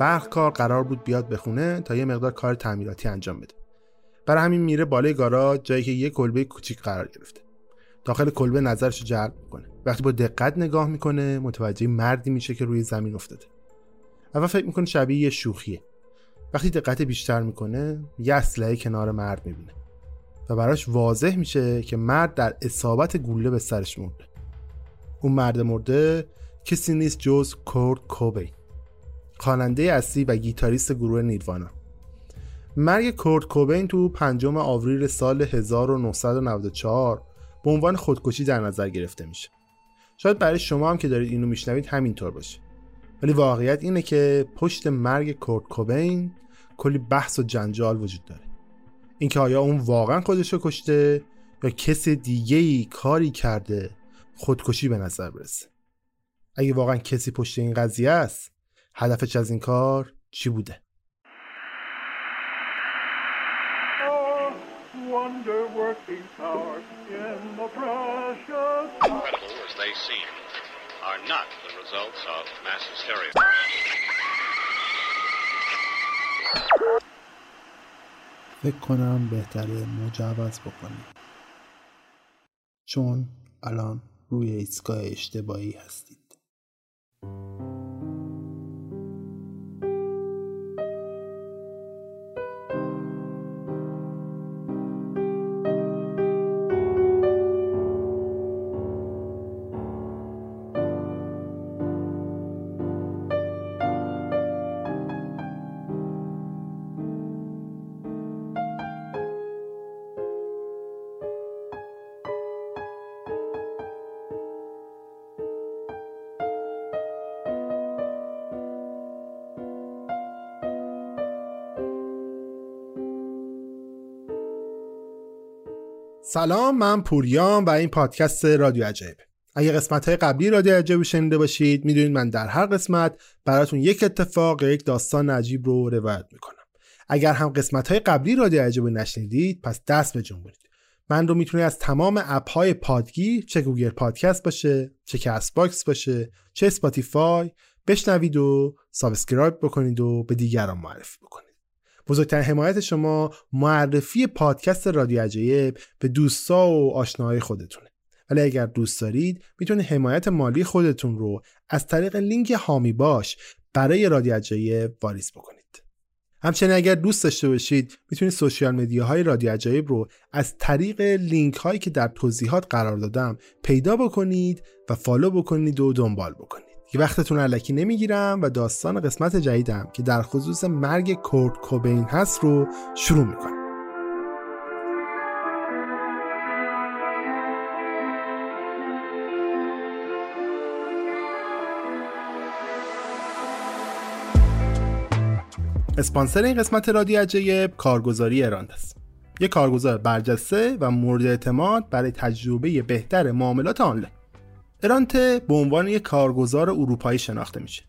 برق کار قرار بود بیاد به خونه تا یه مقدار کار تعمیراتی انجام بده. برای همین میره بالای گاراژ جایی که یه کلبه کوچیک قرار گرفته. داخل کلبه نظرش جلب می‌کنه. وقتی با دقت نگاه می‌کنه متوجه مردی میشه که روی زمین افتاده. اول فکر می‌کنه شبیه یه شوخیه. وقتی دقت بیشتر می‌کنه یه اسلحه کنار مرد می‌بینه. و براش واضح میشه که مرد در اصابت گوله به سرش مرده. اون مرد مرده کسی نیست جز کورت کوبی. خواننده اصلی و گیتاریست گروه نیروانا. مرگ کورت کوبین تو پنجم آوریل سال 1994 به عنوان خودکشی در نظر گرفته میشه. شاید برای شما هم که دارید اینو میشنوید همینطور باشه. ولی واقعیت اینه که پشت مرگ کورت کوبین کلی بحث و جنجال وجود داره. اینکه آیا اون واقعا خودشو کشته یا کسی دیگه ای کاری کرده خودکشی به نظر برسه. اگه واقعا کسی پشت این قضیه است هدفش از این کار چی بوده؟ فکر کنم بهتره مجوز بکنیم. چون الان روی ایستگاه اشتباهی هستید. سلام من پوریام و این پادکست رادیو عجایب. اگه قسمت های قبلی رادیو عجایب شنیده باشید می‌دونید من در هر قسمت براتون یک اتفاق یک داستان عجیب رو روایت می‌کنم. اگر هم قسمت های قبلی رادیو عجایب نشنیدید پس دست به جنبونید من رو می‌تونید از تمام app های پادگیر چه گوگل پادکست باشه چه Castbox باشه چه اسپاتیفای بشنوید و subscribe بکنید و به دیگران معرفی بکنید. بزرگترین حمایت شما معرفی پادکست رادیو عجایب به دوستا و آشناهای خودتونه. ولی اگر دوست دارید می‌تونید حمایت مالی خودتون رو از طریق لینک حامی باش برای رادیو عجایب واریز بکنید. همچنین اگر دوست داشته باشید می‌تونید social media های رادیو عجایب رو از طریق لینک هایی که در توضیحات قرار دادم پیدا بکنید و follow بکنید و دنبال بکنید. که وقتتون الکی نمی‌گیرم و داستان قسمت جدیدم که در خصوص مرگ کورت کوبین هست رو شروع می‌کنم. اسپانسر این قسمت رادیو عجیب کارگزاری اراند است یک کارگزار برجسته و مورد اعتماد برای تجربه بهتر معاملات آنلاین. ارانته به عنوان یک کارگزار اروپایی شناخته میشه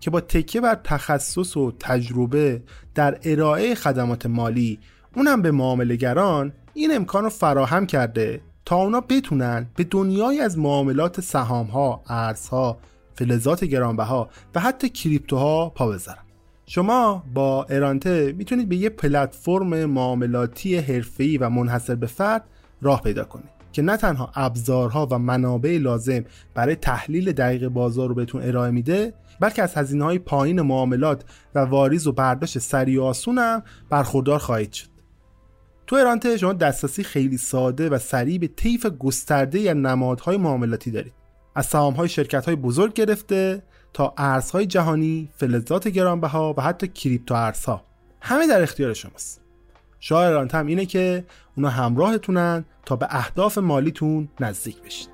که با تکیه بر تخصص و تجربه در ارائه خدمات مالی اونم به معاملگران این امکان رو فراهم کرده تا اونا بتونن به دنیای از معاملات سهام ها، ارزها، فلزات گرانبها و حتی کریپتوها پا بذارن. شما با ارانته می‌تونید به یه پلتفرم معاملاتی حرفه‌ای و منحصر به فرد راه پیدا کنید که نه تنها ابزارها و منابع لازم برای تحلیل دقیق بازار رو بهتون ارائه میده بلکه از هزینه های پایین معاملات و واریز و برداشت سریع و آسون هم برخوردار خواهید شد. تو ارانته شما دسترسی خیلی ساده و سریع به طیف گسترده یا نمادهای معاملاتی دارید. از سهام‌های شرکت‌های بزرگ گرفته تا ارزهای جهانی، فلزات گرانبها و حتی کریپتو ارزها. همه در اختیار شماست. شاه ارانته هم اینه که اونا همراهتونن تا به اهداف مالیتون نزدیک بشید.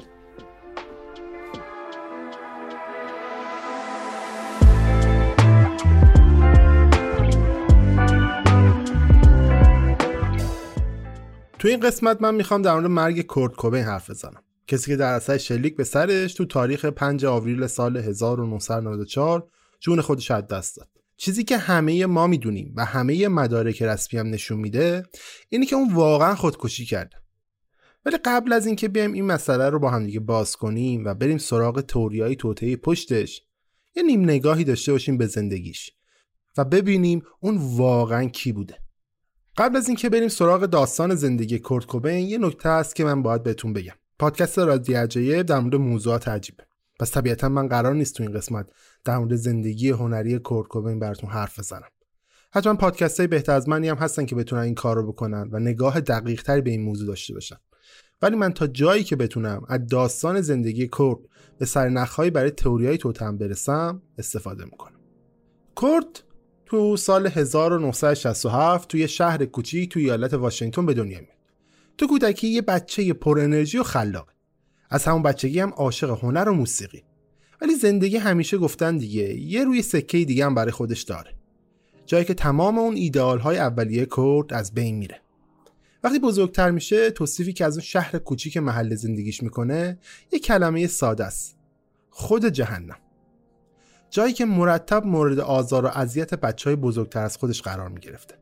تو این قسمت من می‌خوام در مورد مرگ کورت کوبین حرف بزنم. کسی که در اثر شلیک به سرش تو تاریخ 5 آوریل سال 1994 جون خودش از دست داد. چیزی که همه ما می‌دونیم و همه مدارک رسمی هم نشون میده اینه که اون واقعا خودکشی کرده. ولی قبل از اینکه بیایم این مسئله رو با هم دیگه باز کنیم و بریم سراغ توریای توطئه پشتش یه نیم نگاهی داشته باشیم به زندگیش و ببینیم اون واقعا کی بوده. قبل از اینکه بریم سراغ داستان زندگی کورت کوبین یه نکته هست که من باید بهتون بگم. پادکست رادی عجایب در مورد موضوعات عجیبه پس طبیعتا من قرار نیست تو این قسمت در مورد زندگی هنری کورت کوبین براتون حرف بزنم حتما پادکست های بهتر از منی هم هستن که بتونن این کار رو بکنن و نگاه دقیق تری به این موضوع داشته باشن ولی من تا جایی که بتونم از داستان زندگی کورت به سرنخهایی برای تئوریای توتم برسم استفاده می‌کنم. کورت تو سال 1967 توی شهر کوچیک توی ایالت واشنگتن به دنیا میاد. تو کودکی یه بچه پر انرژی و خلاق. از همون بچگی هم عاشق هنر و موسیقی. ولی زندگی همیشه گفتن دیگه یه روی سکه دیگه هم برای خودش داره. جایی که تمام اون ایدئال های اولیه کرد از بین میره. وقتی بزرگتر میشه توصیفی که از اون شهر کوچیک محل زندگیش می‌کنه یه کلمه ساده است. خود جهنم. جایی که مرتب مورد آزار و اذیت بچه های بزرگتر از خودش قرار می‌گرفته.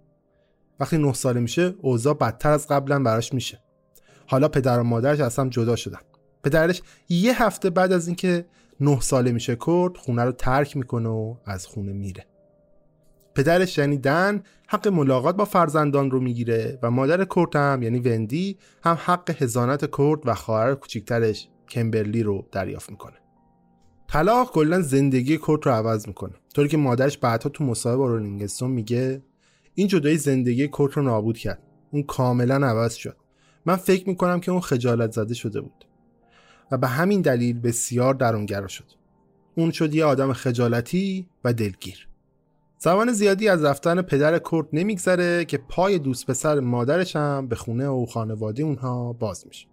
وقتی نه ساله میشه اوضاع بدتر از قبلا براش میشه. حالا پدر و مادرش از جدا شدن. پدرش یه هفته بعد از اینکه نه ساله میشه کرد خونه رو ترک می‌کنه و از خونه میره. پدرش یعنی دن حق ملاقات با فرزندان رو می‌گیره و مادر کرد هم یعنی وندی هم حق هزانت کرد و خواهر کوچیکترش کمبرلی رو دریافت می‌کنه. طلاق کلا زندگی کرد رو عوض می‌کنه. طوری که مادرش بعدها تو مصاحبه با رولینگ میگه این جدایی زندگی کورت رو نابود کرد. اون کاملا عوض شد. من فکر می‌کنم که اون خجالت زده شده بود. و به همین دلیل بسیار درونگرا شد. اون شد یه آدم خجالتی و دلگیر. زمان زیادی از رفتن پدر کورت نمیگذره که پای دوست پسر مادرش هم به خونه و خانواده اونها باز میشه.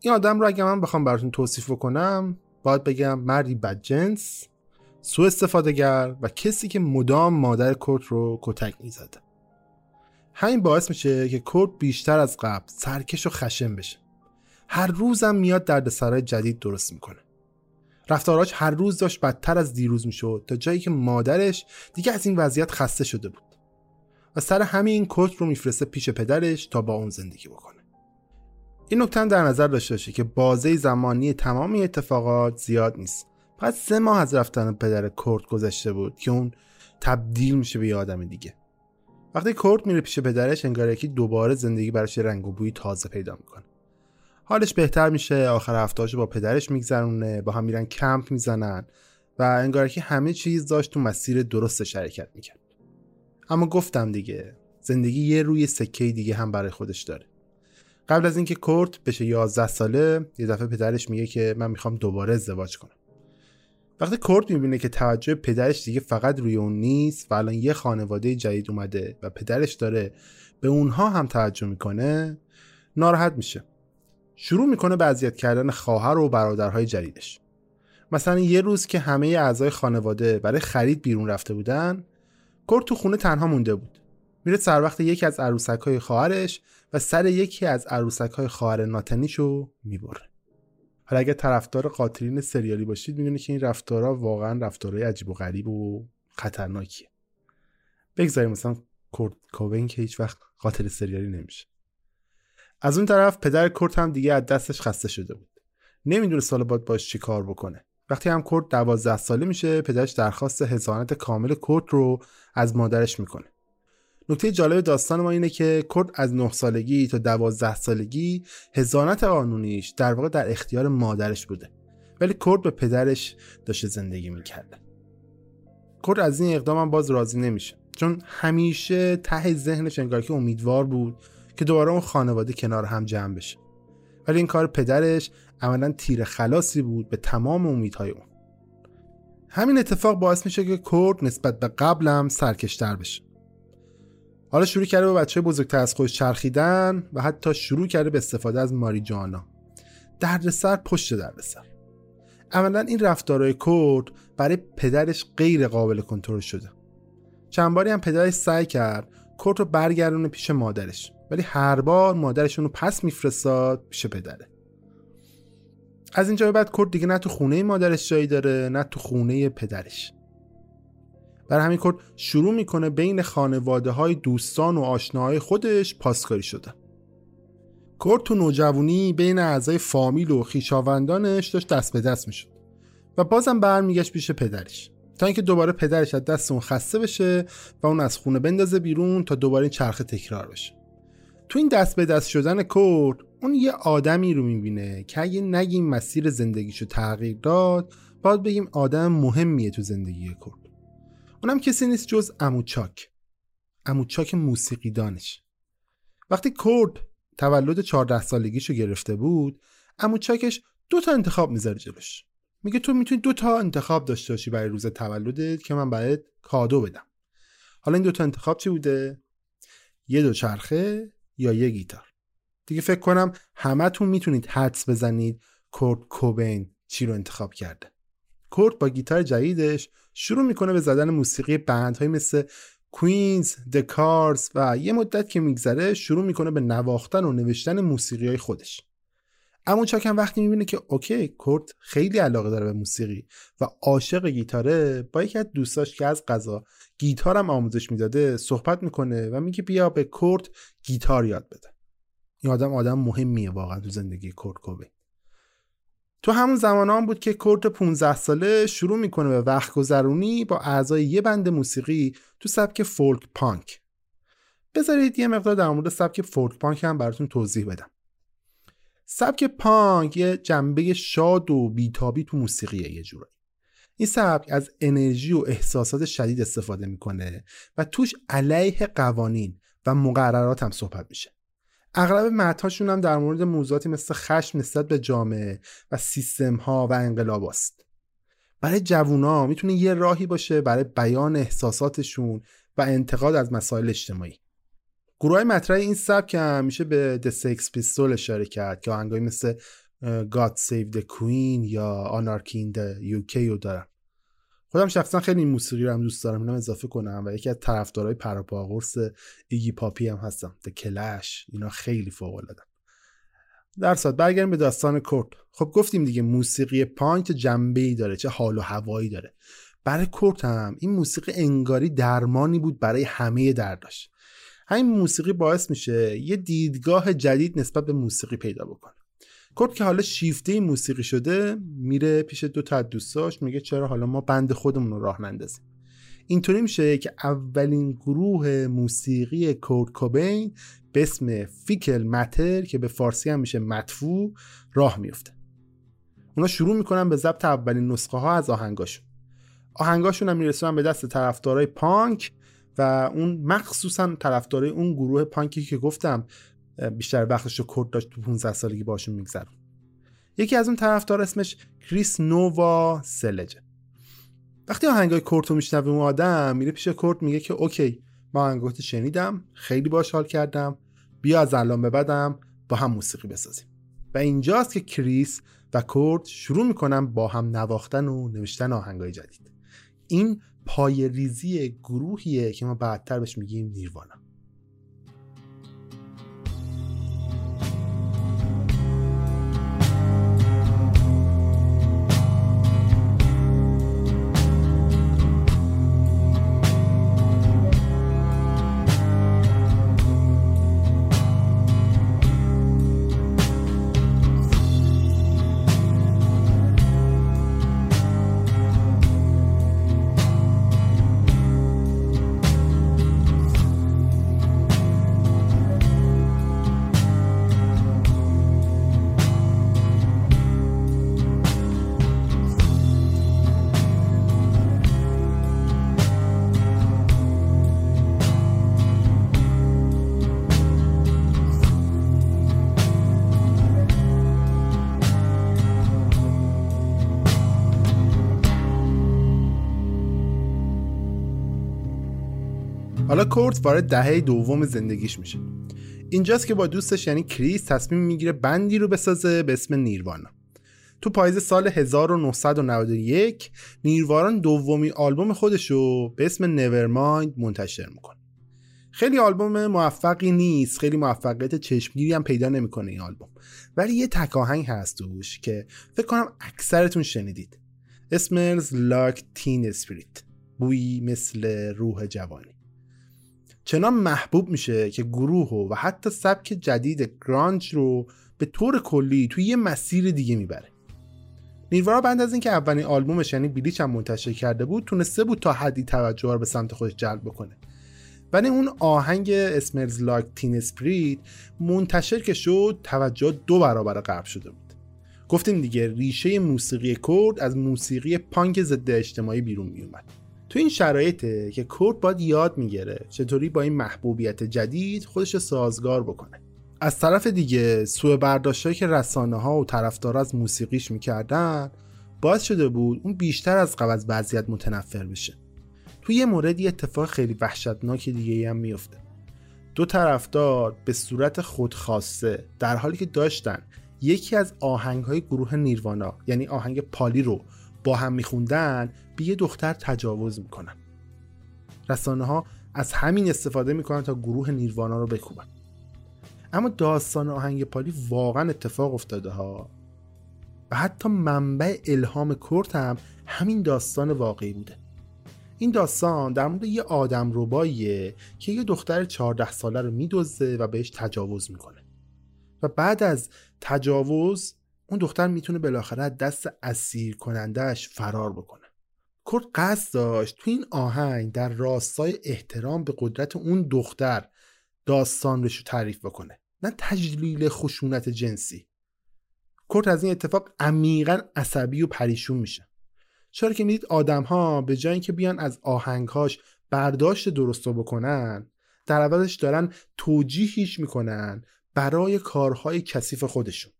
این آدم رو اگه من بخوام براتون توصیف کنم باید بگم مردی بدجنس سو استفاده گر و کسی که مدام مادر کورت رو کتک می‌زده. همین باعث میشه که کورت بیشتر از قبل سرکش و خشن بشه. هر روزم میاد دردسرای جدید درست می‌کنه. رفتاراش هر روز داشت بدتر از دیروز می‌شد تا جایی که مادرش دیگه از این وضعیت خسته شده بود. و سر همین کورت رو میفرسته پیش پدرش تا با اون زندگی بکنه. این نکته در نظر داشته باشه که بازه زمانی تمام اتفاقات زیاد نیست. پس سه ماه از رفتن پدر کورت گذشته بود که اون تبدیل میشه به یه آدم دیگه. وقتی کورت میره پیش پدرش انگار یکی دوباره زندگی براش رنگ و بوی تازه پیدا می‌کنه. حالش بهتر میشه آخر هفتهاشو با پدرش میگذرونه با هم میرن کمپ می‌زنن و انگار که همه چیز داشت تو مسیر درست شرکت می‌کرد. اما گفتم دیگه زندگی یه روی سکه دیگه هم برای خودش داره. قبل از اینکه کورت بشه 11 ساله یه دفعه پدرش میگه که من می‌خوام دوباره ازدواج کنم. وقتی کورت می‌بینه که توجه پدرش دیگه فقط روی اون نیست و الان یه خانواده جدید اومده و پدرش داره به اونها هم توجه می‌کنه ناراحت میشه. شروع می‌کنه به اذیت کردن خواهر و برادرهای جدیدش. مثلا یه روز که همه اعضای خانواده برای خرید بیرون رفته بودن کورت تو خونه تنها مونده بود. میره سر وقت یکی از عروسک های خواهرش و سر یکی از عروسک های خواهر ناتنیشو می‌بره. حالا اگر طرفدار قاتلین سریالی باشید می‌دونید که این رفتارها واقعا رفتارهای عجیب و غریب و خطرناکیه. بگذاریم مثلا کورت کوبین که هیچ وقت قاتل سریالی نمیشه. از اون طرف پدر کورت هم دیگه از دستش خسته شده بود. نمی‌دونه سال بعد باش چی کار بکنه. وقتی هم کورت دوازده ساله میشه پدرش درخواست حضانت کامل کورت رو از مادرش می‌کنه. نکته جالب داستان ما اینه که کورت از 9 سالگی تا 12 سالگی هزانت قانونیش در واقع در اختیار مادرش بوده. ولی کورت به پدرش داشته زندگی می‌کرده. کورت از این اقدام هم باز راضی نمیشه. چون همیشه ته ذهنش انگار که امیدوار بود. که دوباره اون خانواده کنار هم جمع بشه. ولی این کار پدرش عملا تیر خلاصی بود به تمام امیدهای اون. همین اتفاق باعث میشه که کورت نسبت به قبلم سرکشتر بشه. حالا شروع کرده به بچه بزرگتر از خودش چرخیدن و حتی شروع کرده به استفاده از ماری جانا. دردسر پشت دردسر. اولا این رفتارهای کورت برای پدرش غیر قابل کنترل شده. چند باری هم پدرش سعی کرد کورت رو برگردونه پیش مادرش. ولی هر بار مادرشون رو پس میفرستاد پیش پدره. از اینجا به بعد کورت دیگه نه تو خونه مادرش جایی داره نه تو خونه پدرش. برای همین کورت شروع می‌کنه بین خانواده های دوستان و آشناهای خودش پاسکاری شده کورت تو نوجوانی بین اعضای فامیل و خیشاوندانش داشت دست به دست می‌شد و بازم برمیگشت پیش پدرش. تا اینکه دوباره پدرش از دست اون خسته بشه و اون از خونه بندازه بیرون تا دوباره این چرخه تکرار بشه. تو این دست به دست شدن کورت اون یه آدمی رو می‌بینه که اگه نگیم مسیر زندگیشو تغییر داد باید بگیم آدم مهمیه تو زندگی کورت اونم کسی نیست جز اموچاک اموچاک موسیقی دانش. وقتی کورت تولد 14 سالگیشو گرفته بود اموچاکش دو تا انتخاب می‌ذاره جلوش. میگه تو می‌تونی دو تا انتخاب داشته باشی برای روز تولدت که من برات کادو بدم. حالا این دو تا انتخاب چی بوده؟ یه دو چرخه یا یه گیتار. دیگه فکر کنم همتون می‌تونید حدس بزنید کورت کوبین چی رو انتخاب کرده. کورت با گیتار جدیدش شروع می‌کنه به زدن موسیقی band هایی مثل Queen، The Cars و یه مدت که میگذره شروع می‌کنه به نواختن و نوشتن موسیقی های خودش. اما چاکم وقتی می‌بینه که okay کورت خیلی علاقه داره به موسیقی و عاشق گیتاره با یکی از دوستاش که از قضا گیتارم آموزش می‌داده صحبت می‌کنه و میگه بیا به کورت گیتار یاد بده. این آدم آدم مهمیه واقعا تو زندگی کورت کوبین تو همون زمان هم بود که کورت 15 ساله شروع می‌کنه به وقت گذرونی با اعضای یه بند موسیقی تو سبک فولک پانک. بذارید یه مقدار در مورد سبک فولک پانک هم براتون توضیح بدم. سبک پانک یه جنبه شاد و بیتابی تو موسیقیه یه جورایی این سبک از انرژی و احساسات شدید استفاده می‌کنه و توش علیه قوانین و مقررات هم صحبت میشه اغلب متهاشون هم در مورد موضوعاتی مثل خشم نسبت به جامعه و سیستم ها و انقلاب است. برای جوونا می‌تونه یه راهی باشه برای بیان احساساتشون و انتقاد از مسائل اجتماعی. گروه مطرح این سبک هم میشه به The Sex Pistol اشاره کرد که آهنگایی مثل God Save the Queen یا Anarchy in the UK رو دارن. خودم شخصا خیلی این موسیقی رو هم دوست دارم اینم اضافه کنم و یکی از طرفدارای پروپاگورس ایگی پاپی هم هستم. د کلش اینا خیلی فوق العاده در صد برگردیم به داستان کورت خب گفتیم دیگه موسیقی پانک جنبه ای داره چه حال و هوایی داره. برای کورت هم این موسیقی انگاری درمانی بود برای همه درداش همین موسیقی باعث میشه یه دیدگاه جدید نسبت به موسیقی پیدا بکنه. کورت که حالا شیفته موسیقی شده میره پیش دو تا دوستاش میگه چرا حالا ما بند خودمون رو راه نندازیم اینطوری میشه که اولین گروه موسیقی کورت کوبین به اسم فیکل متر که به فارسی هم میشه مدفوع راه میفته. اونا شروع می‌کنن به ضبط اولین نسخه ها از آهنگاشون. آهنگاشون هم میرسونن به دست طرفدارای پانک و اون مخصوصا طرفدارای اون گروه پانکی که گفتم بیشتر وقتش رو کرد داشت تو 15 سالگی باشون میگذرون یکی از اون طرفدار اسمش کریس نووا سلجه. وقتی آهنگای کورت رو میشنوه اون آدم میره پیش کورت میگه که اوکی ما آهنگات شنیدم خیلی باش حال کردم بیا از الان به بعدم با هم موسیقی بسازیم. و اینجاست که کریس و کورت شروع می‌کنن با هم نواختن و نوشتن آهنگای جدید. این پای ریزی گروهیه که ما بعدتر بهش میگیم نیروانا. حالا کورت وارد دهه دوم زندگیش میشه. اینجاست که با دوستش یعنی کریس تصمیم می‌گیره band ی رو بسازه به اسم نیروانا. تو پاییز سال 1991 نیروانا دومین آلبوم خودش رو به اسم Nevermind منتشر می‌کنه. خیلی آلبوم موفقی نیست خیلی موفقیت چشمگیری هم پیدا نمی‌کنه این آلبوم. ولی یه تک‌آهنگ هست توش که فکر کنم اکثرتون شنیدید. Smells Like Teen Spirit بویی مثل روح جوانی. چنان محبوب میشه که گروه و حتی سبک جدید گرانج رو به طور کلی توی یه مسیر دیگه می‌بره. نیروارا بند از اینکه اولین آلبومش یعنی بلیچ هم منتشر کرده بود تونسته بود تا حدی توجه رو به سمت خودش جلب بکنه. ولی اون آهنگ اسمرز لاک تین اسپریت منتشر که شد توجه دو برابر قرب شده بود. گفتیم دیگه ریشه موسیقی کرد از موسیقی پانک ضد اجتماعی بیرون میومد تو این شرایطه که کورت باید یاد می‌گیره چطوری با این محبوبیت جدید خودش سازگار بکنه. از طرف دیگه سوء برداشتهایی که رسانه ها و طرفدار از موسیقیش می‌کردن باعث شده بود اون بیشتر از قبل از وضعیت متنفر بشه. تو یه مورد یه اتفاق خیلی وحشتناک دیگه هم میفته دو طرفدار به صورت خودخواسته در حالی که داشتن یکی از آهنگ های گروه نیروانا یعنی آهنگ پالی رو با هم میخوندن به یه دختر تجاوز می‌کنن. رسانه ها از همین استفاده می‌کنن تا گروه نیروانا رو بکوبن. اما داستان آهنگ پالی واقعا اتفاق افتاده ها. و حتی منبع الهام کرت هم همین داستان واقعی بوده. این داستان در مورد یه آدم رباییه که یه دختر 14 ساله رو میدزده و بهش تجاوز می‌کنه. و بعد از تجاوز اون دختر می‌تونه بالاخره دست اسیر کنندهش فرار بکنه. کرد قصد داشت تو این آهنگ در راستای احترام به قدرت اون دختر داستان رو تعریف بکنه. نه تجلیل خشونت جنسی. کرد از این اتفاق عمیقا عصبی و پریشون میشه. چرا که می‌دید آدم ها به جای اینکه بیان از آهنگهاش برداشت درست رو بکنن در عوضش دارن توجیهیش می‌کنن برای کارهای کثیف خودشون.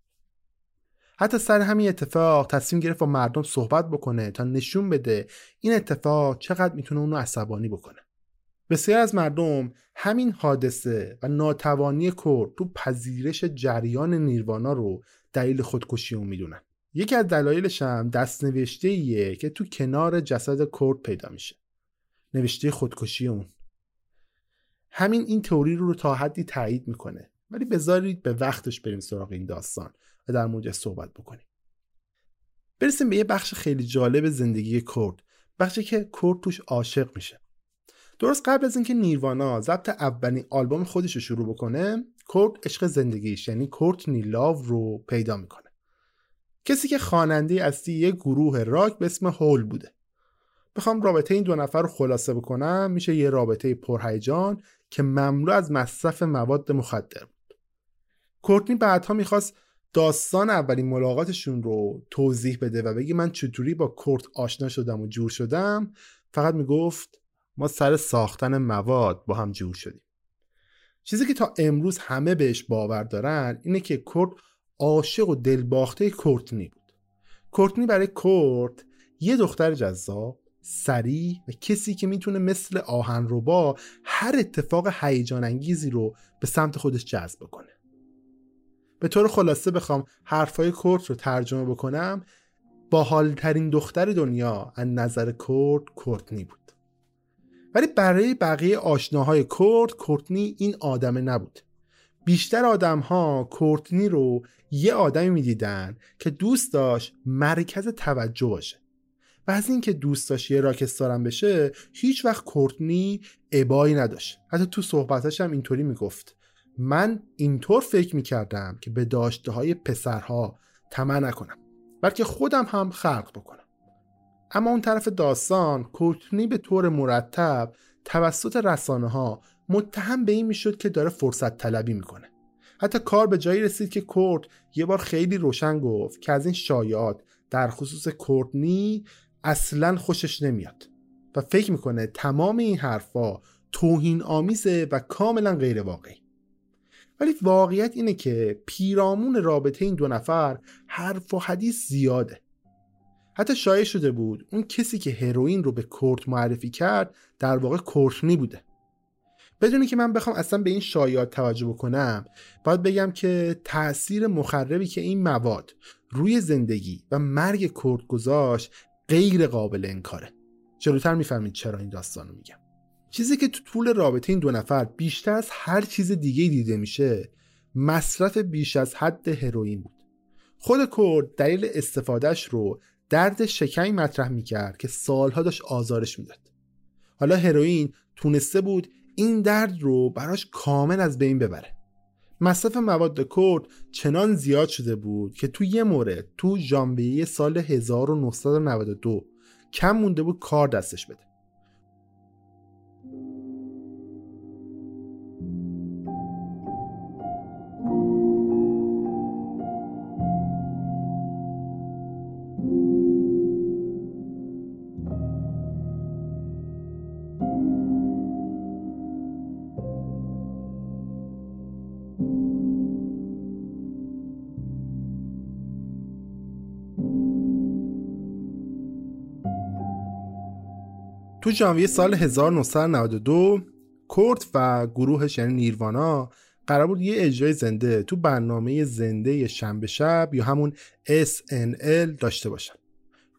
حتی سر همین اتفاق تصمیم گرفت با مردم صحبت بکنه تا نشون بده این اتفاق چقدر می‌تونه اونو عصبانی بکنه. بسیار از مردم همین حادثه و ناتوانی کرد تو پذیرش جریان نیروانا رو دلیل خودکشی اون می‌دونن. یکی از دلایلش هم دست نوشته ایه که تو کنار جسد کرد پیدا میشه. نوشته خودکشی اون. همین این تئوری رو تا حدی تایید می‌کنه. ولی بذارید به وقتش بریم سراغ این داستان. در موردش صحبت بکنیم. برسیم به یه بخش خیلی جالب زندگی کرد بخشی که کرد توش عاشق میشه. درست قبل از اینکه نیروانا ضبط اولین آلبوم خودش رو شروع بکنه کرد عشق زندگیش یعنی کورت نیلاو رو پیدا می‌کنه. کسی که خواننده اصلی یک گروه راک به اسم هول بوده. بخوام رابطه این دو نفر رو خلاصه بکنم میشه یه رابطه پرهیجان که مملو از مصرف مواد مخدر بود. کورتنی بعدها می‌خواست داستان اولین ملاقاتشون رو توضیح بده و بگی من چطوری با کورت آشنا شدم و جور شدم. فقط می‌گفت ما سر ساختن مواد با هم جور شدیم. چیزی که تا امروز همه بهش باور دارن اینه که کورت عاشق و دلباخته کورتنی بود. کورتنی برای کورت یه دختر جذاب سریع و کسی که می‌تونه مثل آهنربا هر اتفاق هیجان انگیزی رو به سمت خودش جذب کنه به طور خلاصه بخوام حرفای کورت رو ترجمه بکنم باحالترین دختر دنیا از نظر کورت کورتنی بود. ولی برای بقیه آشناهای کورت کورتنی این آدمه نبود. بیشتر آدم ها کورتنی رو یه آدمی می‌دیدن که دوست داشت مرکز توجه باشه. و از اینکه دوست داشت یه راکستارم بشه هیچ وقت کورتنی ابایی نداشت. حتی تو صحبتاش هم اینطوری می‌گفت. من اینطور فکر می‌کردم که به داشته های پسرها طمع نکنم بلکه خودم هم خلق بکنم. اما اون طرف داستان کورتنی به طور مرتب توسط رسانه ها متهم به این می‌شد که داره فرصت طلبی می‌کنه. حتی کار به جایی رسید که کورت یه بار خیلی روشن گفت که از این شایعات در خصوص کورتنی اصلا خوشش نمیاد و فکر می‌کنه تمام این حرفا توهین آمیزه و کاملا غیر واقعی ولی واقعیت اینه که پیرامون رابطه این دو نفر حرف و حدیث زیاده. حتی شایع شده بود اون کسی که هروئین رو به کورت معرفی کرد در واقع کورتنی بوده. بدونی که من بخوام اصلا به این شایعات توجه بکنم باید بگم که تاثیر مخربی که این مواد روی زندگی و مرگ کرد گذاشت غیر قابل انکاره. جلوتر می‌فهمید چرا این داستان رو میگم. چیزی که تو طول رابطه این دو نفر بیشتر از هر چیز دیگه دیده میشه مصرف بیش از حد هروئین بود. خود کرد دلیل استفادهش رو درد شکمی مطرح می‌کرد که سالها داشت آزارش می‌داد. حالا هروئین تونسته بود این درد رو براش کامل از بین ببره. مصرف مواد کرد چنان زیاد شده بود که تو یه مورد تو ژانویه سال 1992 کم مونده بود کار دستش بده. تو ژانویه سال 1992 کورت و گروهش یعنی نیروانا قرار بود یه اجرای زنده تو برنامه زنده شنبه شب یا همون SNL داشته باشن.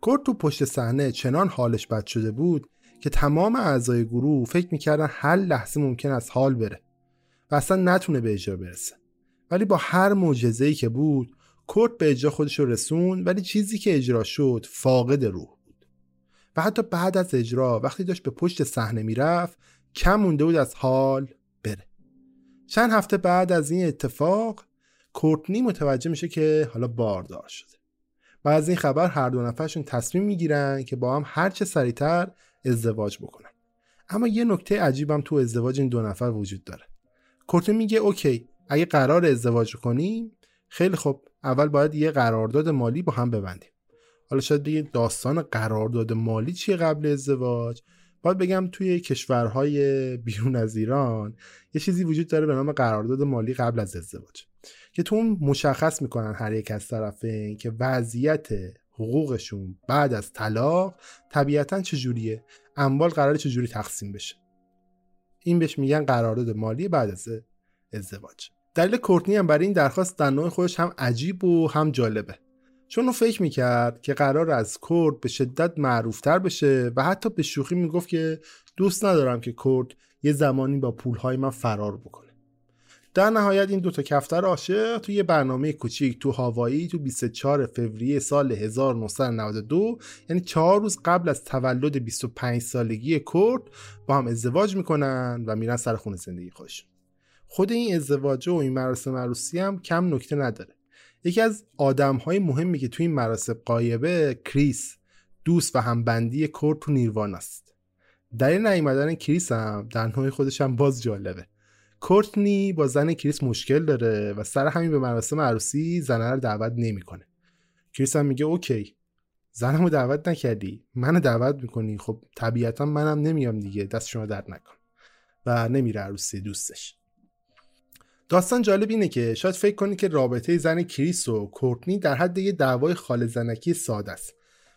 کورت تو پشت صحنه چنان حالش بد شده بود که تمام اعضای گروه فکر می‌کردن هر لحظه ممکن است حال بره و اصلا نتونه به اجرا برسه. ولی با هر معجزه‌ای که بود کورت به اجرا خودش رو رسون ولی چیزی که اجرا شد فاقد روح. حتی بعد از اجرا وقتی داشت به پشت صحنه می‌رفت کم مونده بود از حال بره. چند هفته بعد از این اتفاق کورتنی متوجه میشه که حالا باردار شده. و از این خبر هر دو نفرشون تصمیم می‌گیرن که با هم هرچه سریعتر ازدواج بکنن. اما یه نکته عجیبم تو ازدواج این دو نفر وجود داره. کورتنی میگه اوکی اگه قرار ازدواج کنیم خیلی خب اول باید یه قرارداد مالی با هم ببندیم. حالا شاید بگید داستان قرارداد مالی چیه قبل ازدواج؟ باید بگم توی کشورهای بیرون از ایران یه چیزی وجود داره به نام قرارداد مالی قبل از ازدواج که تو اون مشخص می‌کنن هر یک از طرفین که وضعیت حقوقشون بعد از طلاق طبیعتا چجوریه اموال قرار چجوری تقسیم بشه. این بهش میگن قرارداد مالی بعد از ازدواج. دلیل کورتنی هم برای این درخواست در نوع خودش هم عجیب و هم جالبه. چون او فکر می‌کرد که قرار از کرد به شدت معروفتر بشه و حتی به شوخی می‌گفت که دوست ندارم که کرد یه زمانی با پولهای من فرار بکنه. در نهایت این دوتا کفتر عاشق تو یه برنامه کوچیک تو هاوایی تو 24 فوریه سال 1992 یعنی چهار روز قبل از تولد 25 سالگی کرد با هم ازدواج می‌کنن و میرن سر خونه زندگی خودشون. خود این ازدواج و این مراسم عروسی هم کم نکته نداره. یکی از آدم های مهمی که توی این مراسم غایبه کریس دوست و هم band ی کورت تو نیرواناست. این نیومدن کریس هم در نوع خودش هم باز جالبه. کورتنی با زن کریس مشکل داره و سر همین به مراسم عروسی زنه رو دعوت نمی‌کنه. کریس هم میگه okay زنمو دعوت نکردی منو دعوت می‌کنی خب طبیعتا منم نمیام دیگه دست شما درد نکنه. و نمیره عروسی دوستش. داستان جالب اینه که شاید فکر کنید که رابطه زن کریس و کورتنی در حد یه دعوای خال زنکی ساده است.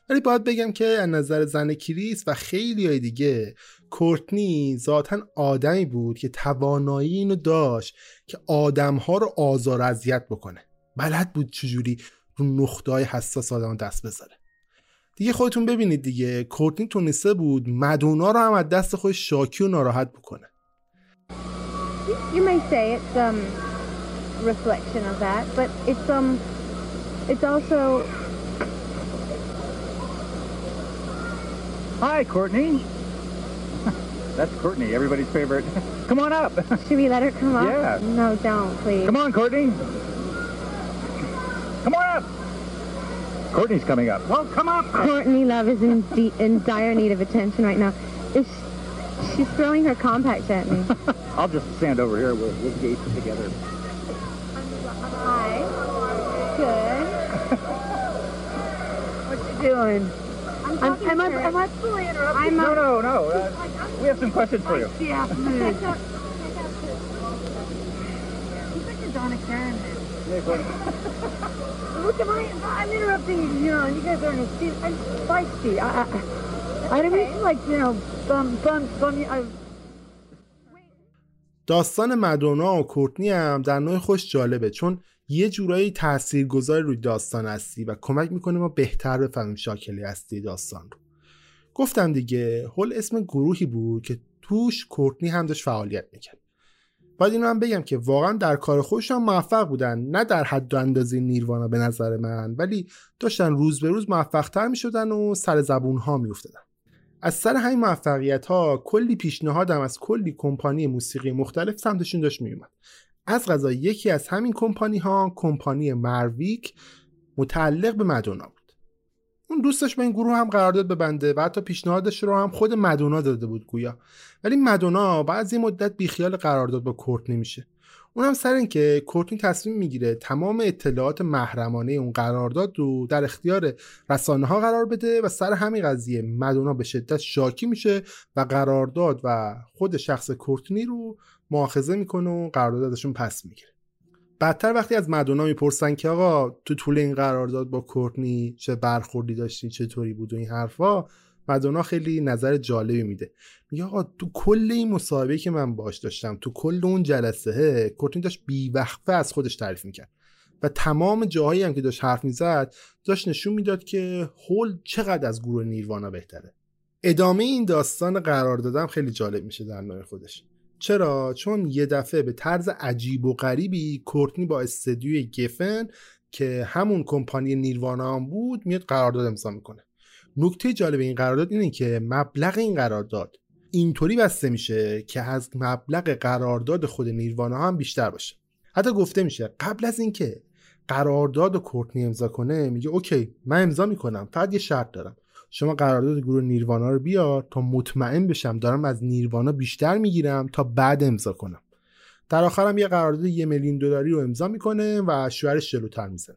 ولی باید بگم که از نظر زن کریس و خیلی های دیگه کورتنی ذاتا آدمی بود که توانایی اینو داشت که آدمها رو آزار اذیت بکنه. بلد بود چجوری رو نقطه های حساس آدم دست بذاره. دیگه خودتون ببینید دیگه کورتنی تونسته بود مدونا رو هم از دست خودش شاکی و ناراحت بکنه. You may say it's um reflection of that, but it's um it's also Hi, Courtney. That's Courtney, everybody's favorite. come on up. Should we let her come up? Yeah. No, don't, please. Come on, Courtney. Come on up. Courtney's coming up. Well, come up. Courtney Love is in, in dire need of attention right now. Is she's throwing her compacts at me. I'll just stand over here. We'll, we'll gaze together. Hi. Good. what you doing? I'm, I'm, am, I, am I fully interrupting? I'm no, no, no. Uh, we have some questions for you. the afternoon. He's like a Donna Karen. Look at my, I'm interrupting you, you know, you guys are in a seat. I'm feisty. I, I, داستان مدونا و کورتنی هم در نوع خوش جالبه چون یه جورایی تاثیرگذار روی داستان هستی و کمک می‌کنه ما بهتر بفهمیم شاکلی هستی داستان رو گفتم دیگه هول اسم گروهی بود که توش کورتنی هم داشت فعالیت می‌کرد باید اینو هم بگم که واقعا در کار خودشان موفق بودن نه در حد و اندازه نیروانا به نظر من ولی داشتن روز به روز موفق تر می شدن و سر زبون ها می افتدن. از سر همین موفقیت ها کلی پیشنهادم از کلی کمپانی موسیقی مختلف سمتشون داشت می اومد. از غذا یکی از همین کمپانی ها کمپانی مرویک متعلق به مدونا بود. اون دوستش به این گروه هم قرارداد ببنده و حتی پیشنهادش رو هم خود مدونا داده بود گویا. ولی مدونا بعد از مدت بیخیال قرارداد با کورتنی میشه اونم سر اینکه کورتنی تصمیم می‌گیره تمام اطلاعات محرمانه اون قرارداد رو در اختیار رسانه ها قرار بده و سر همین قضیه مدونا به شدت شاکی میشه و قرارداد و خود شخص کورتنی رو مؤاخذه می‌کنه و قرارداد ازشون پس می‌گیره. بعدتر وقتی از مدونا می‌پرسن که آقا تو طول این قرارداد با کورتنی چه برخوردی داشتی چطوری بود و این حرفا مدونا خیلی نظر جالبی میده. میگه آقا تو کل این مصاحبه که من باش داشتم تو کل اون جلسه کورتنی داشت بیوقفه از خودش تعریف می‌کرد. و تمام جاهایی هم که داشت حرف می‌زد داشت نشون می‌داد که هول چقدر از گروه نیروانا بهتره. ادامه این داستان قرار دادم خیلی جالب میشه در نوع خودش. چرا؟ چون یه دفعه به طرز عجیب و غریبی کورتنی با استدیوی گفن که همون کمپانی نیروانا هم بود میاد قرارداد امضا می‌کنه. نکته جالب این قرارداد اینه که مبلغ این قرارداد اینطوری بسته میشه که از مبلغ قرارداد خود نیروانا هم بیشتر باشه. حتی گفته میشه قبل از اینکه قرارداد و کورتنی امضا کنه میگه اوکی من امضا می‌کنم فقط یه شرط دارم. شما قرارداد گروه نیروانا رو بیار تا مطمئن بشم دارم از نیروانا بیشتر می‌گیرم تا بعد امضا کنم. در آخرم یه قرارداد یه میلیون دلاری رو امضا می‌کنه و شوهرش جلوتر می‌زنه.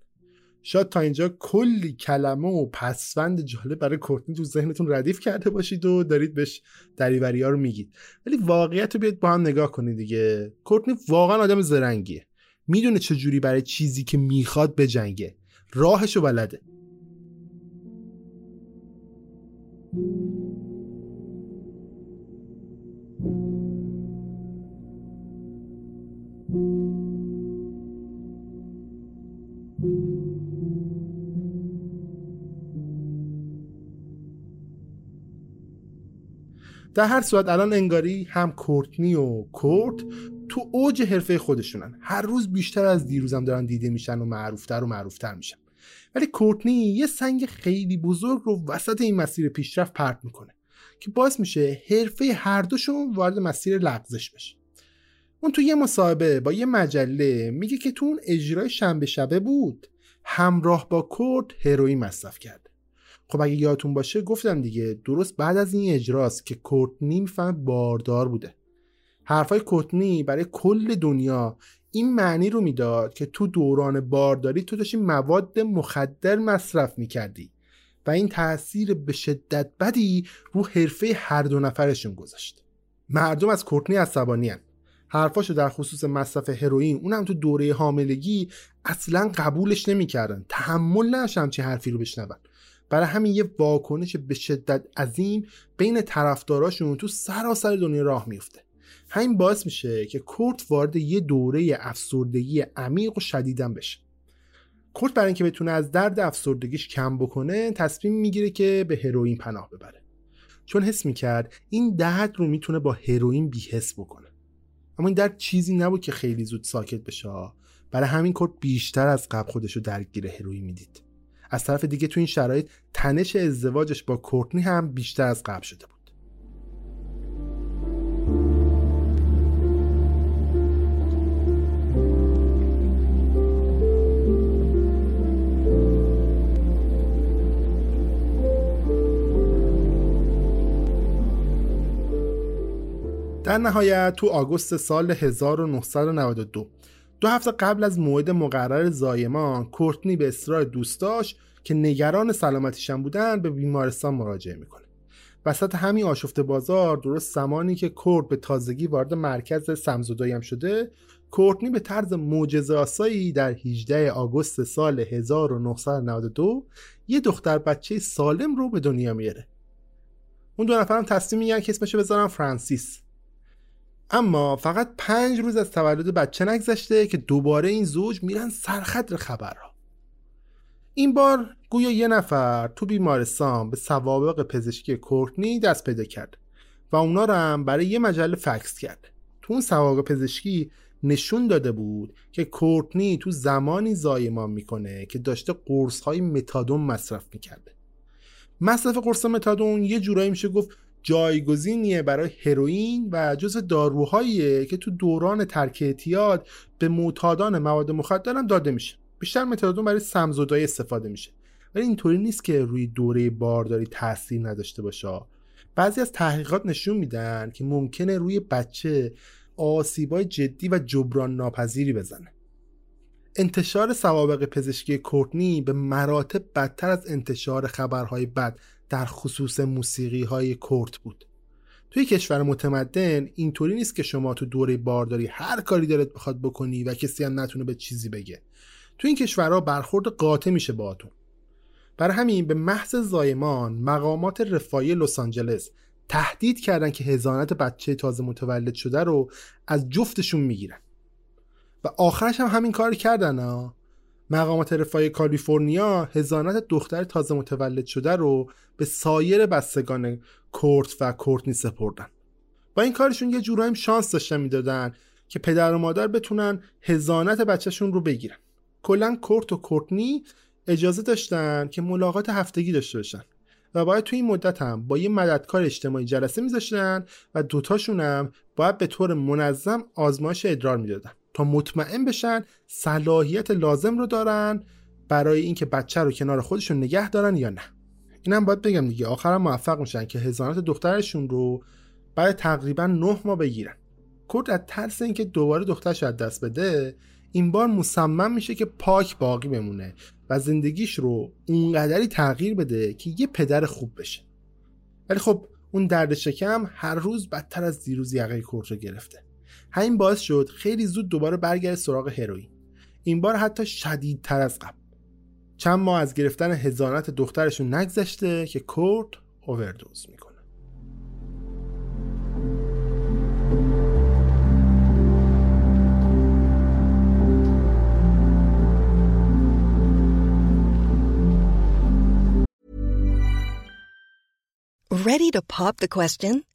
شاید تا اینجا کلی کلمه و پسوند جالب برای کورتنی تو ذهنتون ردیف کرده باشید و دارید بهش دریوری ها رو میگید. ولی واقعیت رو بیاید با هم نگاه کنید دیگه. کورتنی واقعا آدم زرنگیه. می‌دونه چجوری برای چیزی که می‌خواد بجنگه. راهشو بلده. در هر صورت الان انگاری هم کورتنی و کورت تو اوج حرفه خودشونن. هر روز بیشتر از دیروزم دارن دیده میشن و معروفتر و معروفتر میشن. ولی کورتنی یه سنگ خیلی بزرگ رو وسط این مسیر پیشرفت پرت می‌کنه که باعث میشه حرفه هر دوشون وارد مسیر لغزش بشه. اون تو یه مصاحبه با یه مجله میگه که تو اون اجرای شنبه شبه بود همراه با کورت هروئین مصرف کرده خب اگه یادتون باشه گفتم دیگه درست بعد از این اجراست که کورتنی می‌فهمه باردار بوده. حرفای کورتنی برای کل دنیا این معنی رو می‌داد که تو دوران بارداری تو داشتی مواد مخدر مصرف می‌کردی و این تاثیر به شدت بدی رو حرفه هر دو نفرشون گذاشت. مردم از کورتنی عصبانی هن. حرفاشو در خصوص مصرف هروئین اونم تو دوره حاملگی اصلا قبولش نمی‌کردن. تحمل نشم چه حرفی رو بشنون. برای همین یه واکنش به شدت عظیم بین طرفداراشون تو سراسر دنیا راه میفته همین باعث میشه که کورت وارد یه دوره افسردگی عمیق و شدیدن بشه. کورت برای اینکه بتونه از درد افسردگیش کم بکنه تصمیم می‌گیره که به هروئین پناه ببره. چون حس می‌کرد این درد رو می‌تونه با هروئین بیحس بکنه. اما این درد چیزی نبود که خیلی زود ساکت بشه. برای همین کورت بیشتر از قبل خودش رو درگیر هروئین می‌دید. از طرف دیگه تو این شرایط تنش ازدواجش با کورتنی هم بیشتر از قبل شده بود. در نهایت تو آگوست سال 1992 دو هفته قبل از موعد مقرر زایمان کورتنی به اصرار دوستاش که نگران سلامتیشان بودن به بیمارستان مراجعه می‌کنه. وسط همین آشفته بازار درست زمانی که کورت به تازگی وارد مرکز سمزدایی هم شده کورتنی به طرز معجزه آسایی در 18 آگوست سال 1992 یه دختر بچه سالم رو به دنیا میاره اون دو نفرم تصمیم میگن که اسمشو بذارن فرانسیس. اما فقط پنج روز از تولد بچه نگذشته که دوباره این زوج میرن سرخط خبرها. این بار گویا یه نفر تو بیمارستان به سوابق پزشکی کورتنی دست پیدا کرد و اونا رو هم برای یه مجله فکس کرد. تو اون سوابق پزشکی نشون داده بود که کورتنی تو زمانی زایمان می‌کنه که داشته قرص های متادون مصرف می‌کرده. مصرف قرص متادون یه جورایی میشه گفت جایگزینیه برای هروئین و جز داروهاییه که تو دوران ترک اعتیاد به معتادان مواد مخدر هم داده میشه. بیشتر متادون برای سمزدایی استفاده میشه. ولی اینطوری نیست که روی دوره بارداری تاثیر نداشته باشه. بعضی از تحقیقات نشون میدن که ممکنه روی بچه آسیبای جدی و جبران ناپذیری بزنه. انتشار سوابق پزشکی کورتنی به مراتب بدتر از انتشار خبرهای بد در خصوص موسیقی های کورت بود. توی کشور متمدن اینطوری نیست که شما تو دوره بارداری هر کاری دلت بخواد بکنی و کسی هم نتونه به چیزی بگه. تو این کشورها برخورد قاطع میشه باهاتون. برای همین به محض زایمان مقامات رفاهی لس آنجلس تهدید کردن که هزانت بچه تازه متولد شده رو از جفتشون می‌گیرن. و آخرش هم همین کار کردن ها مقامات رفاهی کالیفرنیا هزانت دختر تازه متولد شده رو به سایر بستگان کورت و کورتنی سپردن. با این کارشون یه جورایی شانس داشتن می‌دادن که پدر و مادر بتونن هزانت بچهشون رو بگیرن. کلا کورت و کورتنی اجازه داشتن که ملاقات هفتگی داشته باشن و باید توی این مدت هم با یه مددکار اجتماعی جلسه میذاشتن و دوتاشون هم باید به طور منظم آزمایش ادرار می‌دادن. تا مطمئن بشن صلاحیت لازم رو دارن برای اینکه بچه رو کنار خودشون نگه دارن یا نه. اینم باید بگم دیگه. آخرم موفق میشن که هزانت دخترشون رو بعد تقریبا نه ماه بگیرن. کرد از ترس اینکه دوباره دخترش از دست بده این بار مصمم میشه که پاک باقی بمونه و زندگیش رو اونقدری تغییر بده که یه پدر خوب بشه. ولی خب اون درد شکم هر روز بدتر از دیروز یقه کورت رو گرفته. همین باعث شد خیلی زود دوباره برگرد سراغ هروئین. این بار حتی شدیدتر از قبل. چند ماه از گرفتن هزانت دخترشون نگذشته که کورت اووردوز می‌کنه. Ready to pop the question?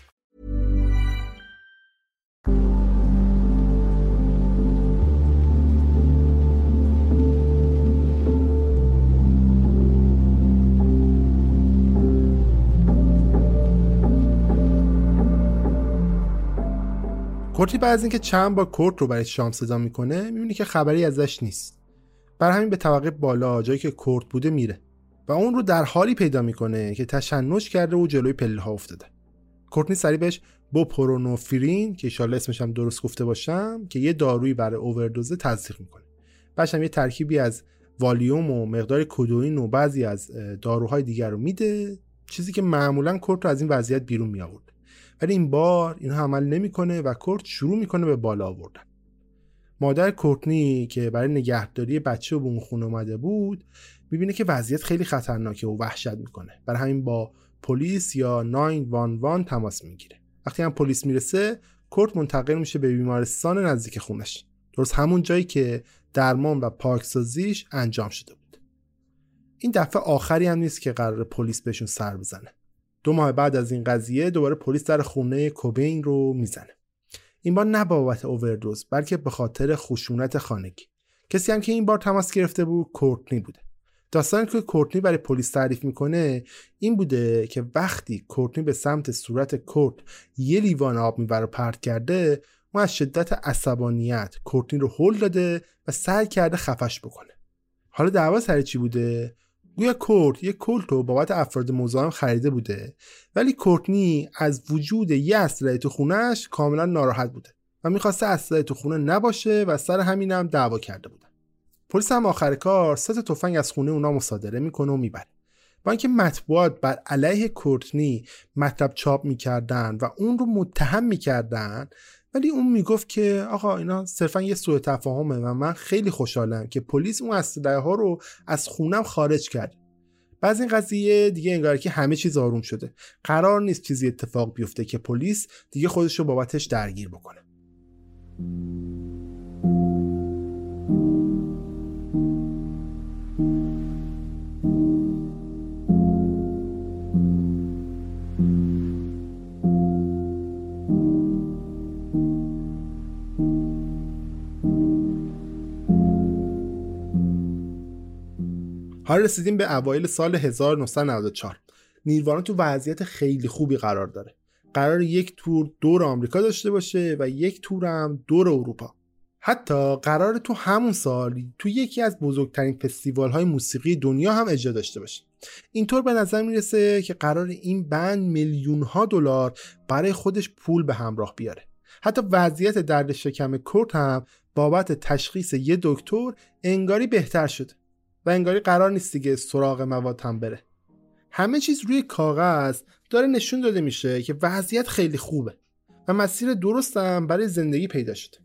کورتی بعد از اینکه چند بار کورت رو برای شام صدا می‌کنه می‌بینه که خبری ازش نیست. بر همین به طبقه بالا جایی که کورت بوده میره. و اون رو در حالی پیدا می‌کنه که تشنج کرده و جلوی پله ها افتاده کورتنی سری بهش با پرونوفرین که ایشالله اسمش هم درست گفته باشم که یه دارویی برای اووردوزه تزریق می‌کنه. بعدش هم یه ترکیبی از والیوم و مقدار کدوین و بعضی از داروهای دیگر رو میده. چیزی که معمولا کورت رو از این وضعیت بیرون می آورد ولی این بار اینها عمل نمی‌کنه و کورت شروع می‌کنه به بالا آوردن. مادر کورتنی که برای نگهداری بچه به اون خونه اومده بود می‌بینه که وضعیت خیلی خطرناکه و وحشت می‌کنه. برای همین با پلیس یا 911 تماس می‌گیره. وقتی هم پلیس می‌رسه کورت منتقل میشه به بیمارستان نزدیک خونش. درست همون جایی که درمان و پاکسازیش انجام شده بود. این دفعه آخری هم نیست که قرار پلیس بهشون سر بزنه. دو ماه بعد از این قضیه دوباره پلیس در خونه کوبین رو می‌زنه. این بار نه بابت اووردوز بلکه به خاطر خشونت خانگی. کسی هم که این بار تماس گرفته بود کورتنی بوده. داستانی که کورتنی برای پلیس تعریف می‌کنه این بوده که وقتی کورتنی به سمت صورت کورت یه لیوان آب می‌بره پرت کرده اون از شدت عصبانیت کورتنی رو هل داده و سعی کرده خفش بکنه. حالا دعوا سر چی بوده؟ گویا کورت یه کلت رو بابت افراد مزاحم خریده بوده. ولی کورتنی از وجود یه اسلحه تو خونش کاملا ناراحت بوده و می‌خواسته اسلحه تو خونه نباشه و سر همین هم دعوا کرده بودن. پلیس هم آخر کار سه تفنگ از خونه اونا مصادره می‌کنه و می‌بره. با اینکه مطبوعات بر علیه کورتنی مطلب چاپ می‌کردن و اون رو متهم می‌کردن ولی اون می‌گفت که آقا اینا صرفا یه سوء تفاهمه و من خیلی خوشحالم که پلیس اون اسلحه ها رو از خونم خارج کرد. بعض این قضیه دیگه انگار که همه چیز آروم شده. قرار نیست چیزی اتفاق بیفته که پلیس دیگه خودش رو بابتش درگیر بکنه. حالا رسیدیم به اوایل سال 1994 نیروانا تو وضعیت خیلی خوبی قرار داره. قرار یک تور دور آمریکا داشته باشه و یک تور هم دور اروپا. حتی قرار تو همون سال تو یکی از بزرگترین فستیوال های موسیقی دنیا هم اجرا داشته باشه. اینطور به نظر می‌رسه که قرار این بند میلیون ها دلار برای خودش پول به همراه بیاره. حتی وضعیت درد شکم کورت هم بابت تشخیص یه دکتر انگاری بهتر شده. و انگاری قرار نیست دیگه سراغ مواد هم بره. همه چیز روی کاغذ داره نشون داده میشه که وضعیت خیلی خوبه و مسیر درستم برای زندگی پیدا شده.